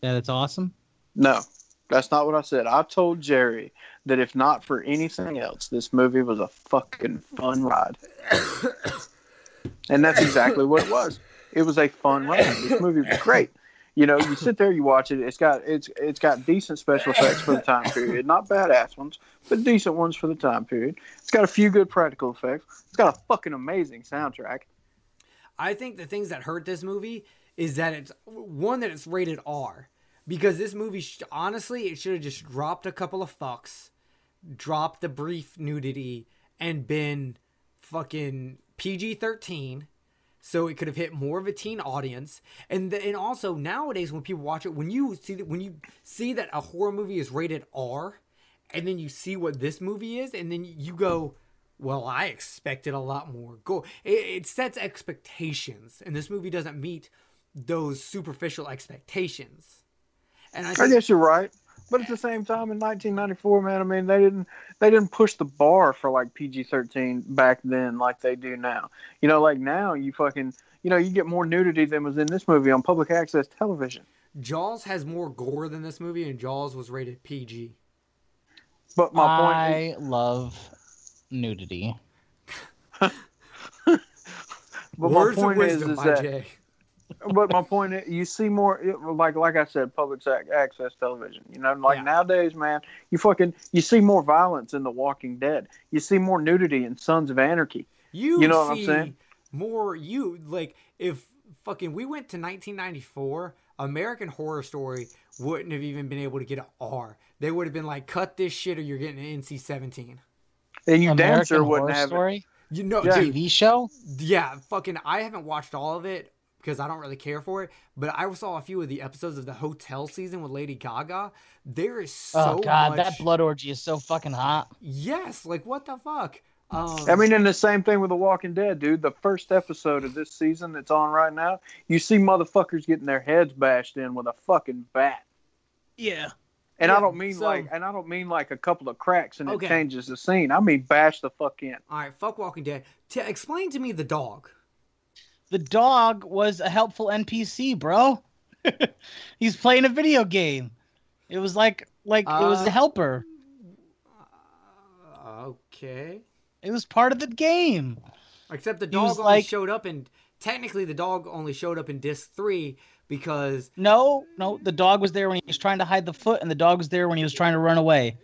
That it's awesome. No, that's not what I said. I told Jerry that if not for anything else, this movie was a fucking fun ride. and that's exactly what it was. It was a fun. This movie was great. You know, you sit there, you watch it. It's got it's it's got decent special effects for the time period, not badass ones, but decent ones for the time period. It's got a few good practical effects. It's got a fucking amazing soundtrack. I think the things that hurt this movie is that it's one that it's rated R because this movie honestly it should have just dropped a couple of fucks, dropped the brief nudity and been fucking PG-13 so it could have hit more of a teen audience. And the, and also nowadays when people watch it when you see that when you see that a horror movie is rated R and then you see what this movie is and then you go well i expected a lot more. Gore it, it sets expectations and this movie doesn't meet those superficial expectations. And i I guess you're right. But at the same time, in 1994, man, I mean, they didn't they didn't push the bar for like PG-13 back then like they do now. You know, like now you fucking you know you get more nudity than was in this movie on public access television. jaws has more gore than this movie and jaws was rated pg But my point is, I love nudity. but my words of point is, wisdom is by that jay but my point is, you see more like like I said, public access television. You know, like Yeah. nowadays, man, you fucking you see more violence in The Walking Dead. You see more nudity in Sons of Anarchy. You, You know what I'm saying? more you like if fucking we went to 1994, American Horror Story wouldn't have even been able to get an R. They would have been like, "Cut this shit, or you're getting an NC-17." And you damn American sure wouldn't Horror have it. Story You know, Yeah. dude, TV show. yeah, fucking. I haven't watched all of it because I don't really care for it. But I saw a few of the episodes of the Hotel season with Lady Gaga. There is so oh god, much. that blood orgy is so fucking hot. Yes, like what the fuck? Um, I mean, and the same thing with The Walking Dead, dude. The first episode of this season that's on right now, you see motherfuckers getting their heads bashed in with a fucking bat. Yeah. And Yeah, I don't mean so- like, and I don't mean like a couple of cracks and Okay. it changes the scene. I mean bash the fuck in. all right, fuck Walking Dead. T- explain to me the dog. The dog was a helpful NPC, bro. He's playing a video game. It was like like it was Uh, a helper. Okay. It was part of the game. Except the dog only like- showed up in. Technically, the dog only showed up in disc three because No, no, the dog was there when he was trying to hide the foot, and the dog was there when he was trying to run away.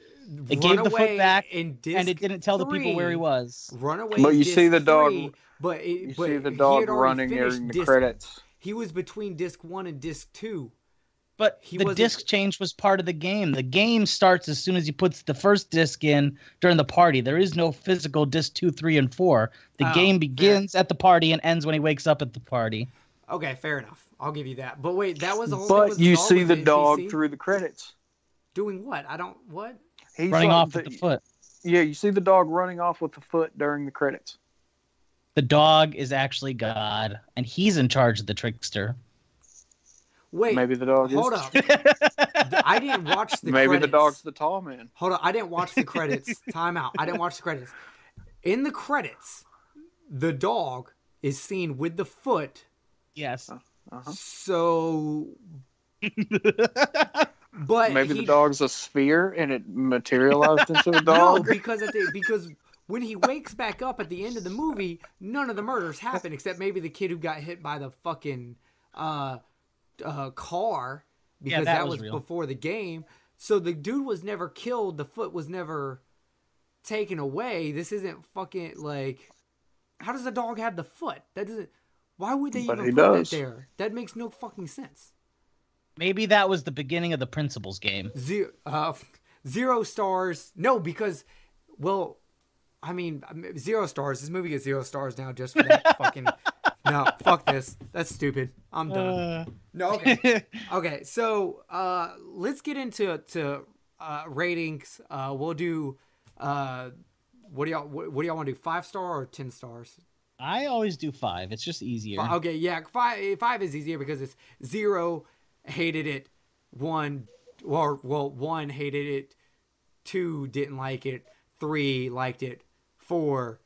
It gave the foot back, in disc and it didn't tell the people where he three- was. Runaway. But you see the dog- three, but it, You but see the dog running finished during the disc- credits. He was between disc one and disc two. But He the wasn't- disc change was part of the game. The game starts as soon as he puts the first disc in during the party. There is no physical disc two, three, and four. The Oh, game fair. begins at the party and ends when he wakes up at the party. Okay, fair enough. I'll give you that. But wait, that was the whole thing was But you see the dog NPC? through the credits. doing what? I don't what? He's running like off with the foot. Yeah, you see the dog running off with the foot during the credits. The dog is actually God, and he's in charge of the trickster. Wait, Maybe the dog hold is. up. I didn't watch the Maybe credits. the dog's the tall man. Hold on, I didn't watch the credits. Time out. I didn't watch the credits. In the credits, the dog is seen with the foot. Yes. Uh-huh. So, but Maybe he- the dog's a sphere and it materialized into a dog. No, dog. because at the, because when he wakes back up at the end of the movie, none of the murders happen except maybe the kid who got hit by the fucking uh, uh, car because that that, was was, before the game. So the dude was never killed. The foot was never taken away. This isn't fucking like. How does the dog have the foot? That doesn't. Why would they But even he put does. that there? That makes no fucking sense. Maybe that was the beginning of the principals game. Zero, uh, zero stars. No, because, well, I mean, zero stars. This movie gets zero stars now just for that fucking. No, fuck this. That's stupid. I'm done. no, okay, okay. So uh, let's get into to uh, ratings. Uh, we'll do. Uh, what do y'all what, what do y'all want to do? Five star or ten stars? I always do five. It's just easier. Fi- Okay, yeah, five five is easier because it's zero hated it, one or well one hated it, two didn't like it, three liked it, four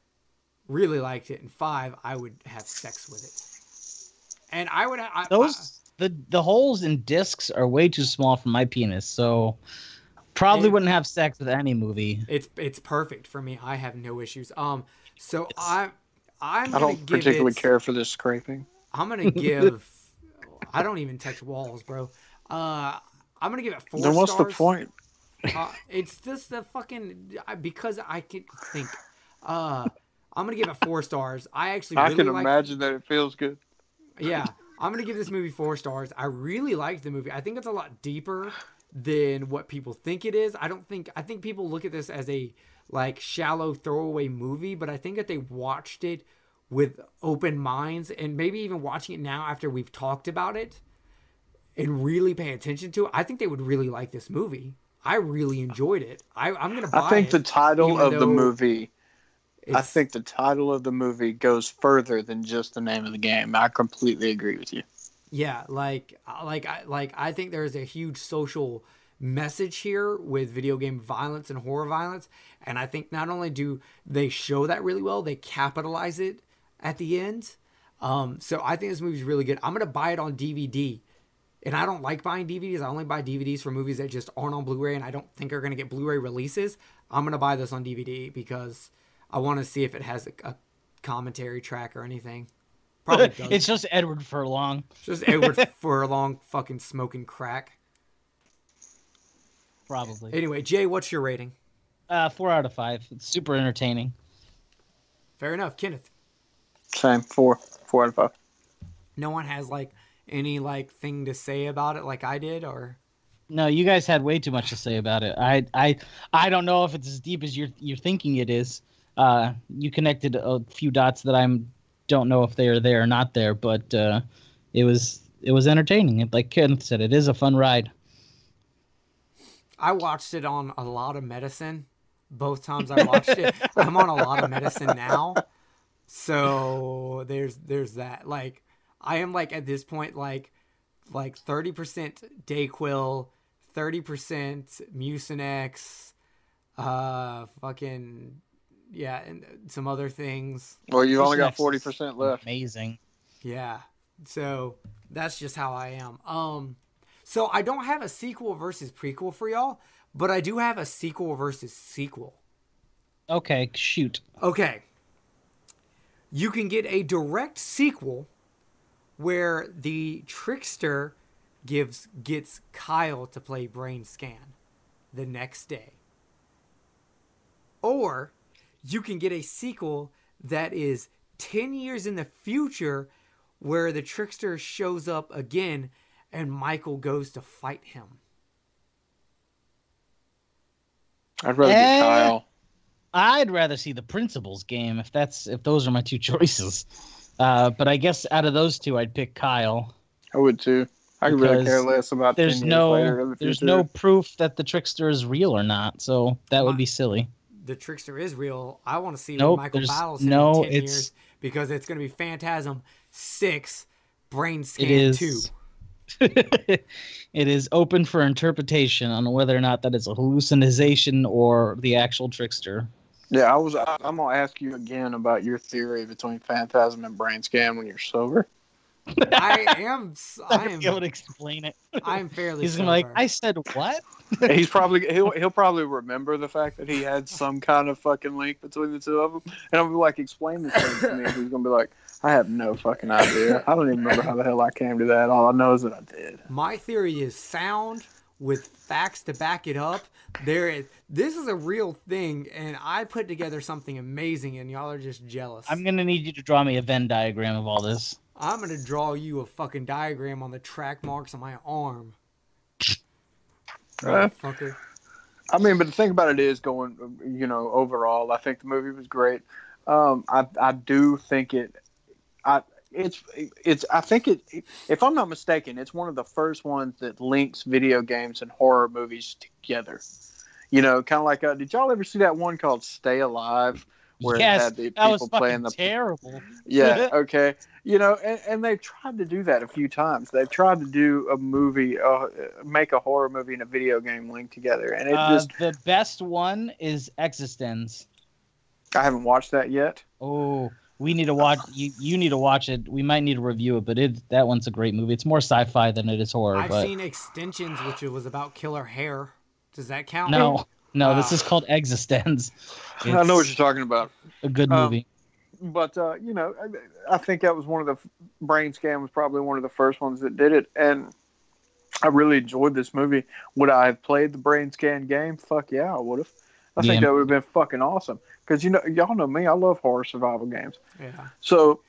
really liked it, and five I would have sex with it. And I would I, Those the the holes in discs are way too small for my penis, so probably It- wouldn't have sex with any movie. It's it's perfect for me. I have no issues. Um, so I I'm I don't give particularly it, care for this scraping. I'm gonna give. I don't even touch walls, bro. Uh, I'm gonna give it four then what's stars. the point? Uh, it's just the fucking I- because I can think. Uh, I'm gonna give it four stars. I actually I really can like. imagine that it feels good. Yeah, I'm gonna give this movie four stars. I really like the movie. I think it's a lot deeper than what people think it is. I don't think. I think people look at this as a like shallow throwaway movie, but I think that they watched it with open minds and maybe even watching it now after we've talked about it and really pay attention to it. I think they would really like this movie. I really enjoyed it. I, I'm gonna buy I think it, the title of the movie. I think the title of the movie goes further than just the name of the game. I completely agree with you. Yeah, like like I like I think there's a huge social message here with video game violence and horror violence, and I think not only do they show that really well, they capitalize it at the end. Um, so I think this movie's really good. I'm gonna buy it on DVD, and I don't like buying DVDs. I only buy DVDs for movies that just aren't on Blu-ray, and I don't think are gonna get Blu-ray releases. I'm gonna buy this on DVD because I want to see if it has a, a commentary track or anything. Probably does. it's just Edward Furlong. Just Edward Furlong fucking smoking crack. Probably. Anyway, Jay, what's your rating? Uh, four out of five. It's super entertaining. Fair enough, Kenneth. Same four, four out of five. No one has like any like thing to say about it like I did, or No, you guys had way too much to say about it. I I I don't know if it's as deep as you're you're thinking it is. Uh, you connected a few dots that I'm don't know if they are there or not there, but uh, it was it was entertaining. Like Kenneth said, it is a fun ride. I watched it on a lot of medicine. Both times I watched it, I'm on a lot of medicine now. So there's there's that. Like I am like at this point like like 30% Dayquil, 30% Mucinex, uh fucking yeah, and some other things. Well, you've only got forty percent left. Amazing. Yeah. So that's just how I am. Um so I don't have a sequel versus prequel for y'all, but I do have a sequel versus sequel. Okay, shoot. Okay. You can get a direct sequel where the trickster gives gets Kyle to play brain scan the next day. Or you can get a sequel that is 10 years in the future where the trickster shows up again and Michael goes to fight him. I'd rather Eh. get Kyle. I'd rather see the principals game if that's if those are my two choices. Uh, but I guess out of those two, I'd pick Kyle. I would too. I could really care less about. There's 10 years later in no the there's no proof that the trickster is real or not, so that would be silly. the trickster is real. I want to see Nope, Michael there's- battles no, in 10 it's- years because it's going to be Phantasm 6 Brain Scan It is 2. it is open for interpretation on whether or not that is a hallucination or the actual trickster. Yeah, I was. I, I'm gonna ask you again about your theory between Phantasm and Brain Scan when you're sober. I am I am able to explain it. I am fairly He's gonna be like. I said what? He's probably he'll he'll probably remember the fact that he had some kind of fucking link between the two of them, and I'll be like, explain this thing to me. He's gonna be like, I have no fucking idea. I don't even remember how the hell I came to that. All I know is that I did. My theory is sound with facts to back it up. There is this is a real thing and I put together something amazing and y'all are just jealous. I'm gonna need you to draw me a Venn diagram of all this. I'm going to draw you a fucking diagram on the track marks on my arm. Uh, Motherfucker. I mean, but the thing about it is, going, you know, overall, I think the movie was great. Um, I I do think it, I it's it's I think it if I'm not mistaken, it's one of the first ones that links video games and horror movies together. You know, kind of like uh, did y'all ever see that one called Stay Alive? Where it had the that was people playing the terrible. yeah, okay. You know, and, and they've tried to do that a few times. They've tried to do a movie, uh, make a horror movie and a video game link together, and it Uh, just the best one is eXistenZ. I haven't watched that yet. Oh, we need to watch. You you need to watch it. We might need to review it, but it that one's a great movie. It's more sci-fi than it is horror. I've but seen Extensions which was about killer hair. Does that count? no, no, this Ah. is called eXistenZ. I know what you're talking about, a good Um, movie. but uh, you know, I, I think that was one of the Brain Scan was probably one of the first ones that did it, and I really enjoyed this movie. Would I have played the Brain Scan game? Fuck yeah, I would have. I think that would have been fucking awesome. Because you know, y'all know me, I love horror survival games. Yeah. So,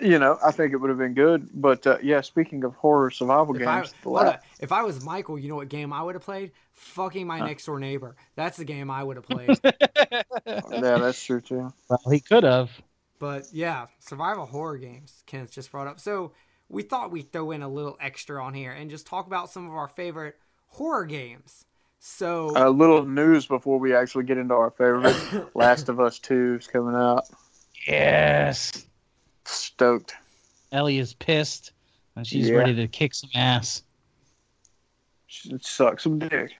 you know, I think it would have been good. But uh, yeah, speaking of horror survival If games, the hold la- if I was Michael, you know what game I would have played? Fucking my next door neighbor. That's the game I would have played. yeah, that's true too. Well, he could have. but yeah, survival horror games. Kenneth just brought up. So we thought we'd throw in a little extra on here and just talk about some of our favorite horror games. So A little news before we actually get into our favorite. Last of Us Two is coming out. Yes. Stoked. Ellie is pissed, and she's Yeah. ready to kick some ass. It sucks some dick.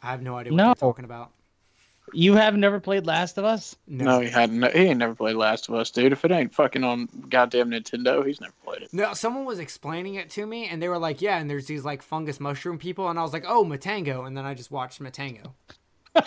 I have no idea what No. you're talking about. You have never played Last of Us? No, he hadn't. He ain't never played Last of Us, dude. If it ain't fucking on goddamn Nintendo, he's never played it. No, someone was explaining it to me, and they were like, "Yeah," and there's these like fungus mushroom people, and I was like, "Oh, Matango," and then I just watched Matango.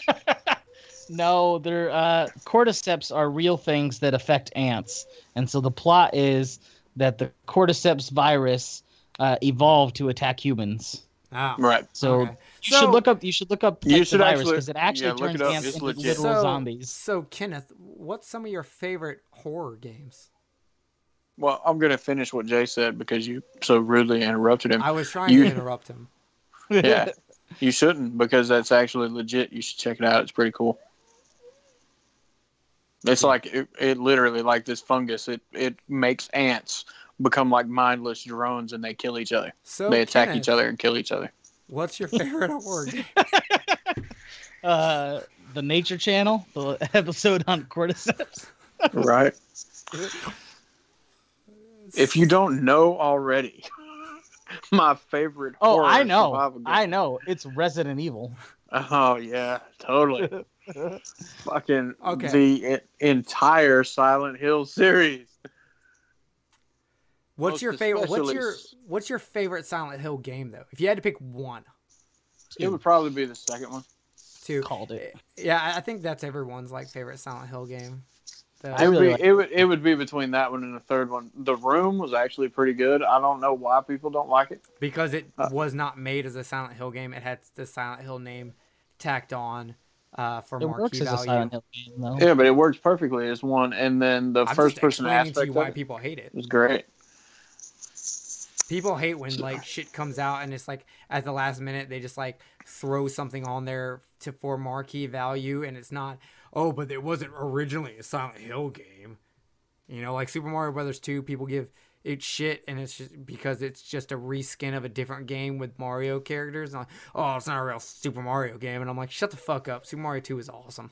No, they're uh, cordyceps are real things that affect ants, and so the plot is that the cordyceps virus uh, evolved to attack humans. Oh, Right. So Okay. you So- should look up. You should look up You should the virus because it actually yeah, turns it ants into legit. literal so, zombies. So, Kenneth, what's some of your favorite horror games? Well, I'm gonna finish what Jay said because you so rudely interrupted him. I was trying You- to interrupt him. yeah, you shouldn't because that's actually legit. You should check it out. It's pretty cool. It's like it, it literally like this fungus. It it makes ants become like mindless drones and they kill each other. So they attack Kenneth, each other and kill each other. What's your favorite horror uh, the Nature Channel, the episode on cordyceps. Right. if you don't know already, my favorite. Oh, horror I know. I know. It's Resident Evil. Oh yeah, totally. Fucking Okay. the entire Silent Hill series. What's Most your favorite? What's your What's your favorite Silent Hill game though? If you had to pick one, It would probably be the second one. too. Called it. Yeah, I- I think that's everyone's like favorite Silent Hill game. The- I It would, really be, like- it would it would be between that one and the third one. The Room was actually pretty good. I don't know why people don't like it. because it Uh, was not made as a Silent Hill game. It had the Silent Hill name tacked on uh, for It marquee works as a value. Silent Hill game, though. Yeah, but it works perfectly as one. And then the I'm first just person explaining to aspect you of why it people hate it. it. was great. People hate when like shit comes out and it's like at the last minute they just like throw something on there to for marquee value and it's not. Oh, but it wasn't originally a Silent Hill game. You know, like Super Mario Brothers 2, people give it shit and it's just because it's just a reskin of a different game with Mario characters. And like, oh, it's not a real Super Mario game. And I'm like, shut the fuck up. Super Mario 2 is awesome.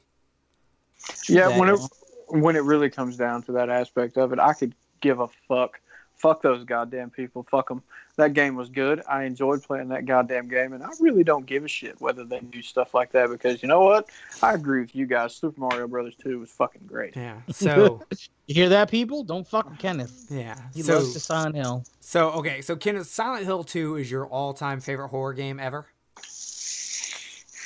Yeah, that, when it yeah. when it really comes down to that aspect of it, I could give a fuck. Fuck those goddamn people. Fuck them. That game was good. I enjoyed playing that goddamn game, and I really don't give a shit whether they do stuff like that because you know what? I agree with you guys. Super Mario Brothers 2 was fucking great. Yeah. So, You hear that, people? Don't fuck with Kenneth. yeah. He so, loves the Silent Hill. so, okay. So, Kenneth, Silent Hill 2 is your all time favorite horror game ever?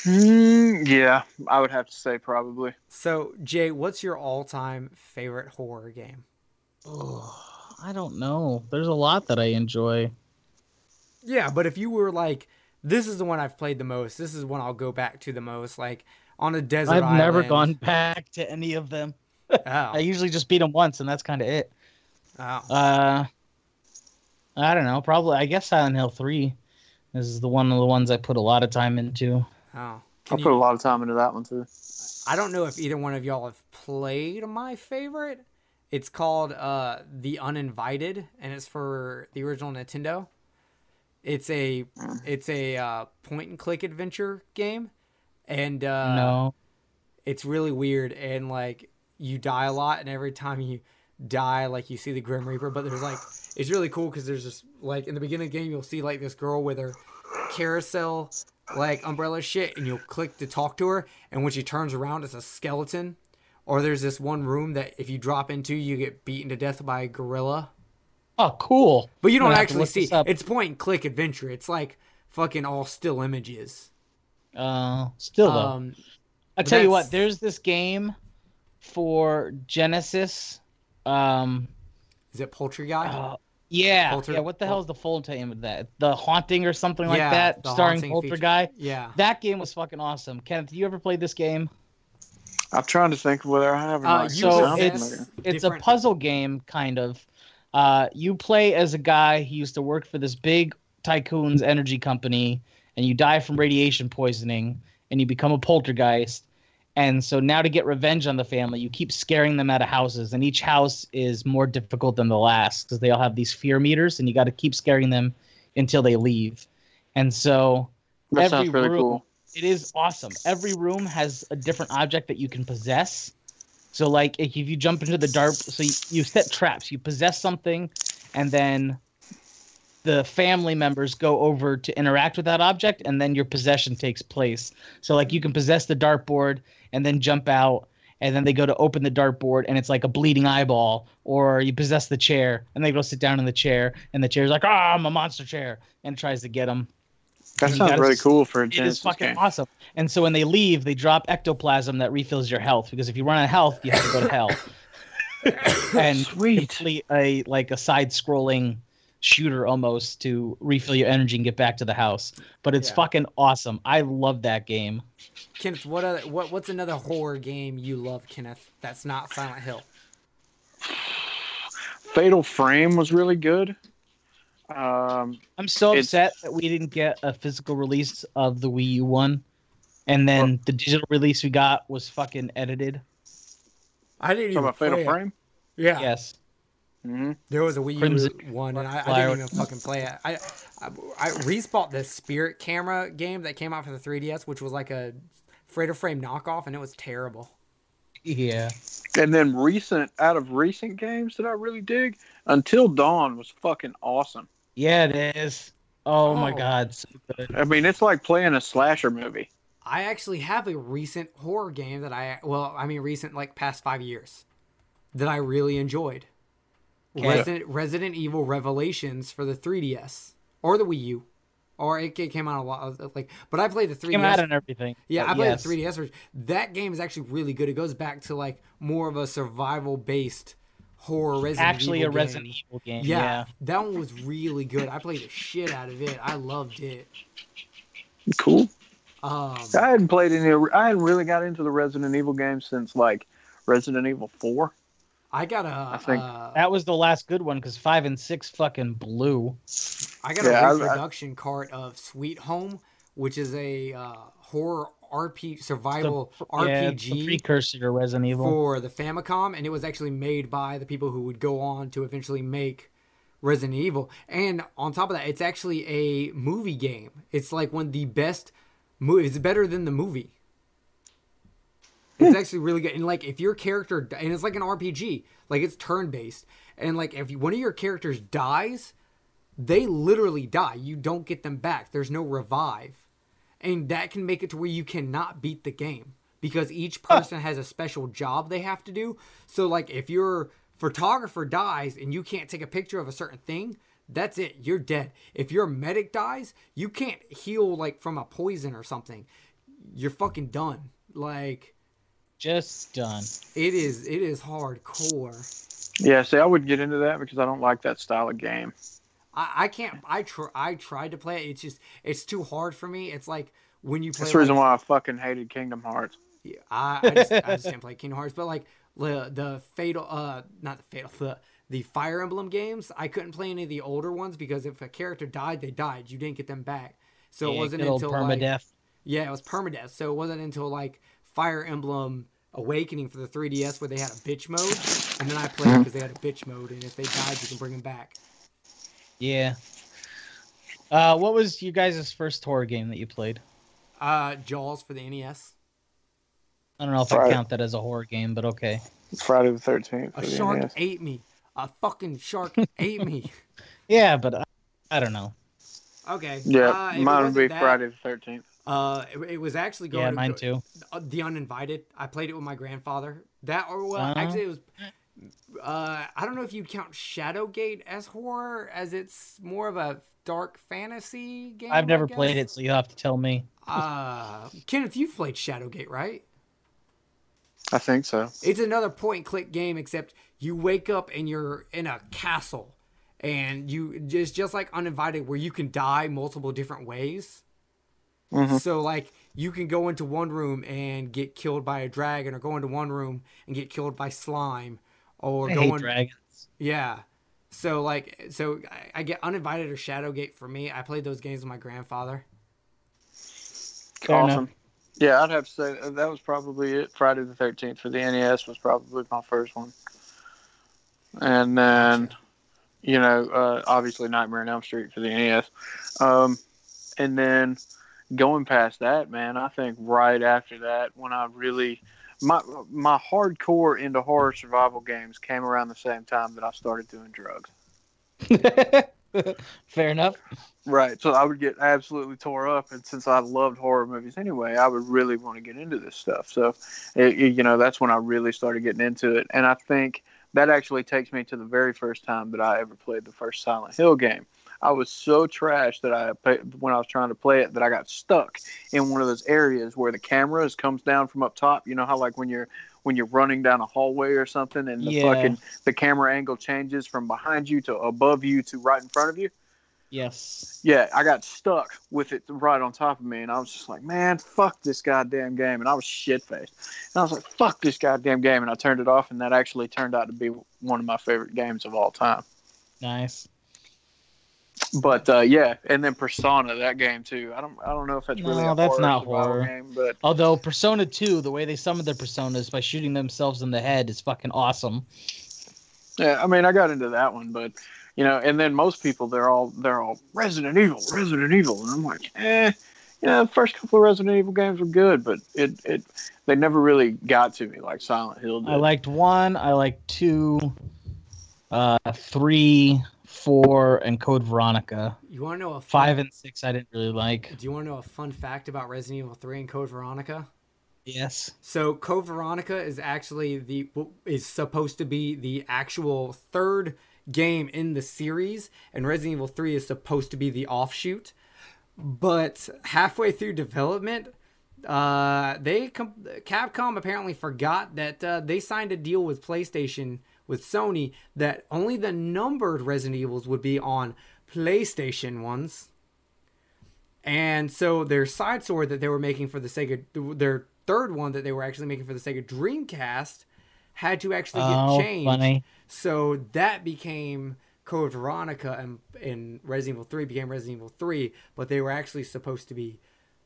Hmm, yeah, I would have to say probably. So, Jay, what's your all time favorite horror game? Oh, I don't know. There's a lot that I enjoy. Yeah, but if you were like, this is the one I've played the most, this is one I'll go back to the most, like on a desert I've never gone back to any of them. Oh, I usually just beat them once, and that's kind of it. oh. Uh, I don't know. Probably, I guess Silent Hill Three is the one of the ones I put a lot of time into. oh. I Can put a lot of time into that one too. I don't know if either one of y'all have played my favorite. It's called uh, The Uninvited, and it's for the original Nintendo. It's a it's a uh, point and click adventure game, and uh, no, it's really weird and like you die a lot and every time you die like you see the grim reaper but there's like it's really cool because there's just like in the beginning of the game you'll see like this girl with her carousel like umbrella shit and you'll click to talk to her and when she turns around it's a skeleton or there's this one room that if you drop into you get beaten to death by a gorilla oh, cool. but you don't gonna have to actually see it's point and click adventure it's like fucking all still images Uh, still though, um I tell you what. There's this game for Genesis. Um, is it Polterguy uh, yeah, Polter- yeah. What the hell is the full name of that? The Haunting or something like Yeah, that, starring feature. guy. yeah That game was fucking awesome. Kenneth, you ever played this game? I'm trying to think of whether I have or Uh, not. you so Sounds possess- familiar. it's a puzzle game kind of uh, you play as a guy who used to work for this big tycoon's energy company and you die from radiation poisoning and you become a poltergeist and so now to get revenge on the family you keep scaring them out of houses and each house is more difficult than the last because they all have these fear meters and you got to keep scaring them until they leave and so That sounds every really room- cool. It is awesome. Every room has a different object that you can possess. So, like, if you jump into the dark, so you, you set traps, you possess something, and then the family members go over to interact with that object, and then your possession takes place. So, like, you can possess the dartboard and then jump out, and then they go to open the dartboard, and it's like a bleeding eyeball. Or you possess the chair, and they go sit down in the chair, and the chair's like, "Ah, I'm a monster chair," and tries to get them. That you sounds gotta really cool for a It Genesis is fucking game. awesome. And so when they leave, they drop ectoplasm that refills your health because if you run out of health, you have to go to hell. and Sweet. complete a like a side-scrolling shooter almost to refill your energy and get back to the house. But it's Yeah. fucking awesome. I love that game. Kenneth, what other what what's another horror game you love, Kenneth? That's not Silent Hill. Fatal Frame was really good. Um, I'm so upset that we didn't get a physical release of the Wii U one. And then the digital release we got was fucking edited. I didn't talking even about Fatal play it. Frame. Yeah, Yes. hmm there was a Wii Crimson U one, and I, I didn't even fucking play it. I I, I respawned the Spirit Camera game that came out for the 3DS, which was like a Fatal Frame knockoff, and it was terrible. Yeah. And then recent, out of recent games that I really dig, Until Dawn was fucking awesome. Yeah, it is. Oh, my Oh. god, so good. I mean, it's like playing a slasher movie. I actually have a recent horror game that I well, I mean recent like past five years that I really enjoyed. Okay. Resident Resident Evil Revelations for the 3DS or the Wii U or it, it came out a lot. Uh, like, but I played the 3DS. Came out and everything. Yeah, I played yes. the 3DS version. That game is actually really good. It goes back to like more of a survival based horror Resident Actually, Evil a Resident game. Evil game. Yeah, Yeah. that one was really good. I played the shit out of it. I loved it. Cool. Um, I hadn't played any. I hadn't really got into the Resident Evil games since like Resident Evil Four. I got a, I think- uh, That was the last good one because five and six fucking blew. I got Yeah, a I- I- reproduction cart of Sweet Home, which is a uh, horror RP survival Yeah, the RPG precursor to Resident Evil. for the Famicom, and it was actually made by the people who would go on to eventually make Resident Evil. And on top of that, it's actually a movie game. It's like one of the best movies. It's better than the movie. It's hmm. actually really good. And like, if your character, and it's like an RPG, like it's turn based, and like if one of your characters dies, they literally die. You don't get them back. There's no revive. And that can make it to where you cannot beat the game because each person has a special job they have to do. So like if your photographer dies and you can't take a picture of a certain thing, that's it. You're dead. If your medic dies, you can't heal like from a poison or something. You're fucking done. Like Just done. it is it is hardcore. Yeah, see, I wouldn't get into that because I don't like that style of game. I, I can't. I tr- I tried to play it. It's just it's too hard for me. It's like when you play. That's the reason like- why I fucking hated Kingdom Hearts. Yeah, I, I, just, I just can't play Kingdom Hearts. But like the the fatal, uh, not the fatal, the the Fire Emblem games, I couldn't play any of the older ones because if a character died, they died. You didn't get them back. So it wasn't good old until like permadeath. yeah, it was permadeath. So it wasn't until like Fire Emblem Awakening for the 3DS where they had a bitch mode, and then I played because they had a bitch mode, and if they died, you can bring them back. Yeah. Uh, what was you guys' first horror game that you played? Uh, Jaws for the NES. I don't know if I count that as a horror game, but okay. It's Friday the Thirteenth. A shark ate me. A fucking shark ate me. Yeah, but I, I don't know. Okay. Yeah, uh, mine would be that, Friday the Thirteenth. Uh, it, it was actually going. Yeah, to mine go- too. uh, the Uninvited. I played it with my grandfather. That or well, Uh-huh. actually it was. Uh, I don't know if you'd count Shadowgate as horror, as it's more of a dark fantasy game. I've never played it, so you'll have to tell me. Uh, Kenneth, you've played Shadowgate, right? I think so. It's another point and click game, except you wake up and you're in a castle, and you just just like Uninvited, where you can die multiple different ways. Mhm. So like you can go into one room and get killed by a dragon, or go into one room and get killed by slime, or I go hate dragons. yeah. So like so I, I get Uninvited or Shadowgate for me. I played those games with my grandfather. Fair awesome. enough. Yeah, I'd have to say that was probably it. Friday the Thirteenth for the NES was probably my first one, and then, you know, uh, obviously Nightmare on Elm Street for the NES, um, and then going past that, man, I think right after that, when I really my my hardcore into horror survival games came around the same time that I started doing drugs. Fair enough. Right. So I would get absolutely tore up, and since I loved horror movies anyway, I would really want to get into this stuff. So, it, it- you know, that's when I really started getting into it, and I think that actually takes me to the very first time that I ever played the first Silent Hill game. I was so trash that I when I was trying to play it that I got stuck in one of those areas where the cameras comes down from up top. You know how like when you're when you're running down a hallway or something, and the Yeah. fucking the camera angle changes from behind you to above you to right in front of you Yes. yeah, I got stuck with it right on top of me, and I was just like, man, fuck this goddamn game, and I was shit faced, and I was like, fuck this goddamn game, and I turned it off, and that actually turned out to be one of my favorite games of all time. Nice. But uh, yeah, and then Persona, that game too. I don't, I don't know if that's really No, that's horror not horror. game, but Although Persona 2, the way they summon their personas by shooting themselves in the head is fucking awesome. yeah, I mean, I got into that one, but you know, and then most people they're all they're all Resident Evil, Resident Evil, and I'm like, eh. You know, the first couple of Resident Evil games were good, but it, it they never really got to me like Silent Hill did. I liked one, I liked two, uh, three, four, and Code Veronica. You want to know a fun, Five and six I didn't really like. Do you want to know a fun fact about Resident Evil 3 and Code Veronica? Yes. So Code Veronica is actually the is supposed to be the actual third game in the series, and Resident Evil 3 is supposed to be the offshoot. but halfway through development, uh, they Capcom apparently forgot that uh, they signed a deal with PlayStation with Sony that only the numbered Resident Evils would be on PlayStation ones. And so their side sword that they were making for the Sega, their third one that they were actually making for the Sega Dreamcast, had to actually get Oh, changed. funny. So that became Code Veronica, and, and Resident Evil 3 became Resident Evil 3, but they were actually supposed to be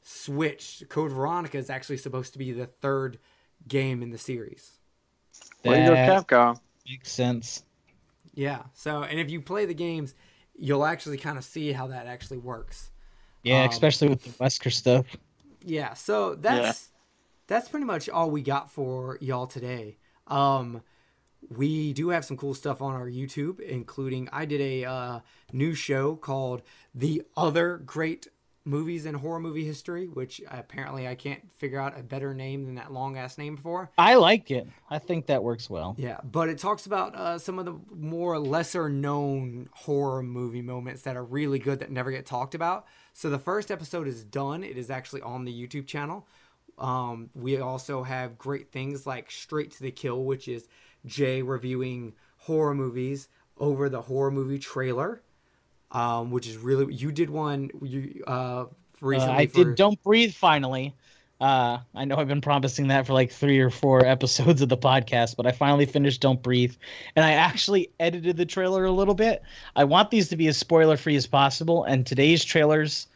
switched. Code Veronica is actually supposed to be the third game in the series. Way to go, Capcom. Makes sense. Yeah. So, and if you play the games, you'll actually kind of see how that actually works. Yeah, Um, especially with the Wesker stuff. Yeah, so that's that's pretty much all we got for y'all today. Um we do have some cool stuff on our YouTube, including I did a uh, new show called The Other Great Movies in Horror Movie History, which apparently I can't figure out a better name than that long ass name for. I like it. I think that works well. Yeah, but it talks about uh, some of the more lesser known horror movie moments that are really good that never get talked about. So the first episode is done. It is actually on the YouTube channel. Um, we also have great things like Straight to the Kill, which is Jay reviewing horror movies over the horror movie trailer, um, which is really you did one you uh, Uh, recently. I for, did Don't Breathe finally. Uh, I know I've been promising that for like three or four episodes of the podcast, but I finally finished Don't Breathe. And I actually edited the trailer a little bit. I want these to be as spoiler free as possible, and today's trailers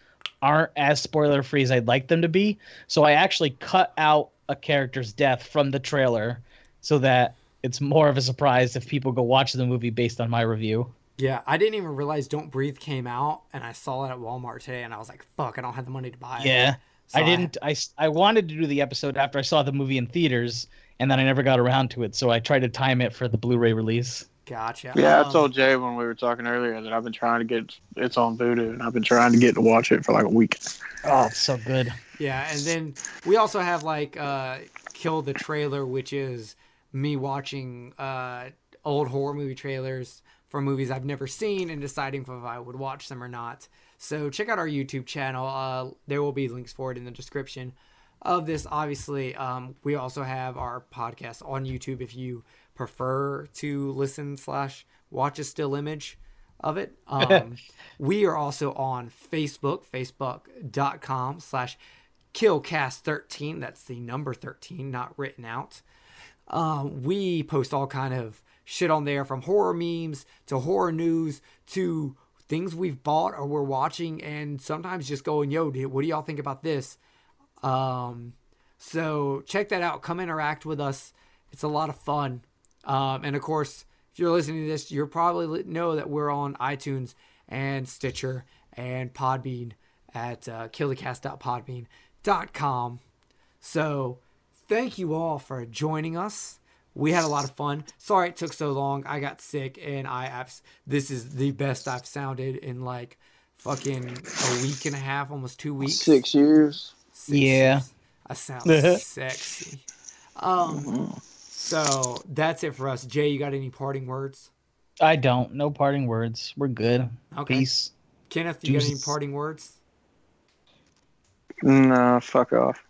aren't as spoiler free as I'd like them to be. So I actually cut out a character's death from the trailer so that it's more of a surprise if people go watch the movie based on my review. Yeah, I didn't even realize Don't Breathe came out, and I saw it at Walmart today, and I was like, "Fuck, I don't have the money to buy it." Yeah. So I didn't. I, I wanted to do the episode after I saw the movie in theaters, and then I never got around to it. So I tried to time it for the Blu-ray release. Gotcha. Yeah, Um, I told Jay when we were talking earlier that I've been trying to get it's on Vudu, and I've been trying to get to watch it for like a week. Oh, it's so good. Yeah, and then we also have like uh, Kill the Trailer, which is me watching uh, old horror movie trailers for movies I've never seen and deciding if I would watch them or not. So check out our YouTube channel. Uh, there will be links for it in the description of this. Obviously, um, we also have our podcast on YouTube if you prefer to listen slash watch a still image of it. Um, we are also on Facebook, facebook.com slash killcast13 that's the number 13 not written out um, we post all kind of shit on there from horror memes to horror news to things we've bought or we're watching and sometimes just going yo what do y'all think about this? Um, so check that out. Come interact with us. It's a lot of fun. Um, and of course if you're listening to this you'll probably know that we're on itunes and stitcher and podbean at uh, killicast.podbean.com so thank you all for joining us. We had a lot of fun. Sorry it took so long. I got sick and I abs- this is the best I've sounded in like fucking a week and a half, almost two weeks. Six years. Six Yeah. years. I sound sexy. Um so that's it for us. Jay, you got any parting words? I don't. No parting words. We're good. Okay. Peace. Kenneth, you got any parting words? No, fuck off.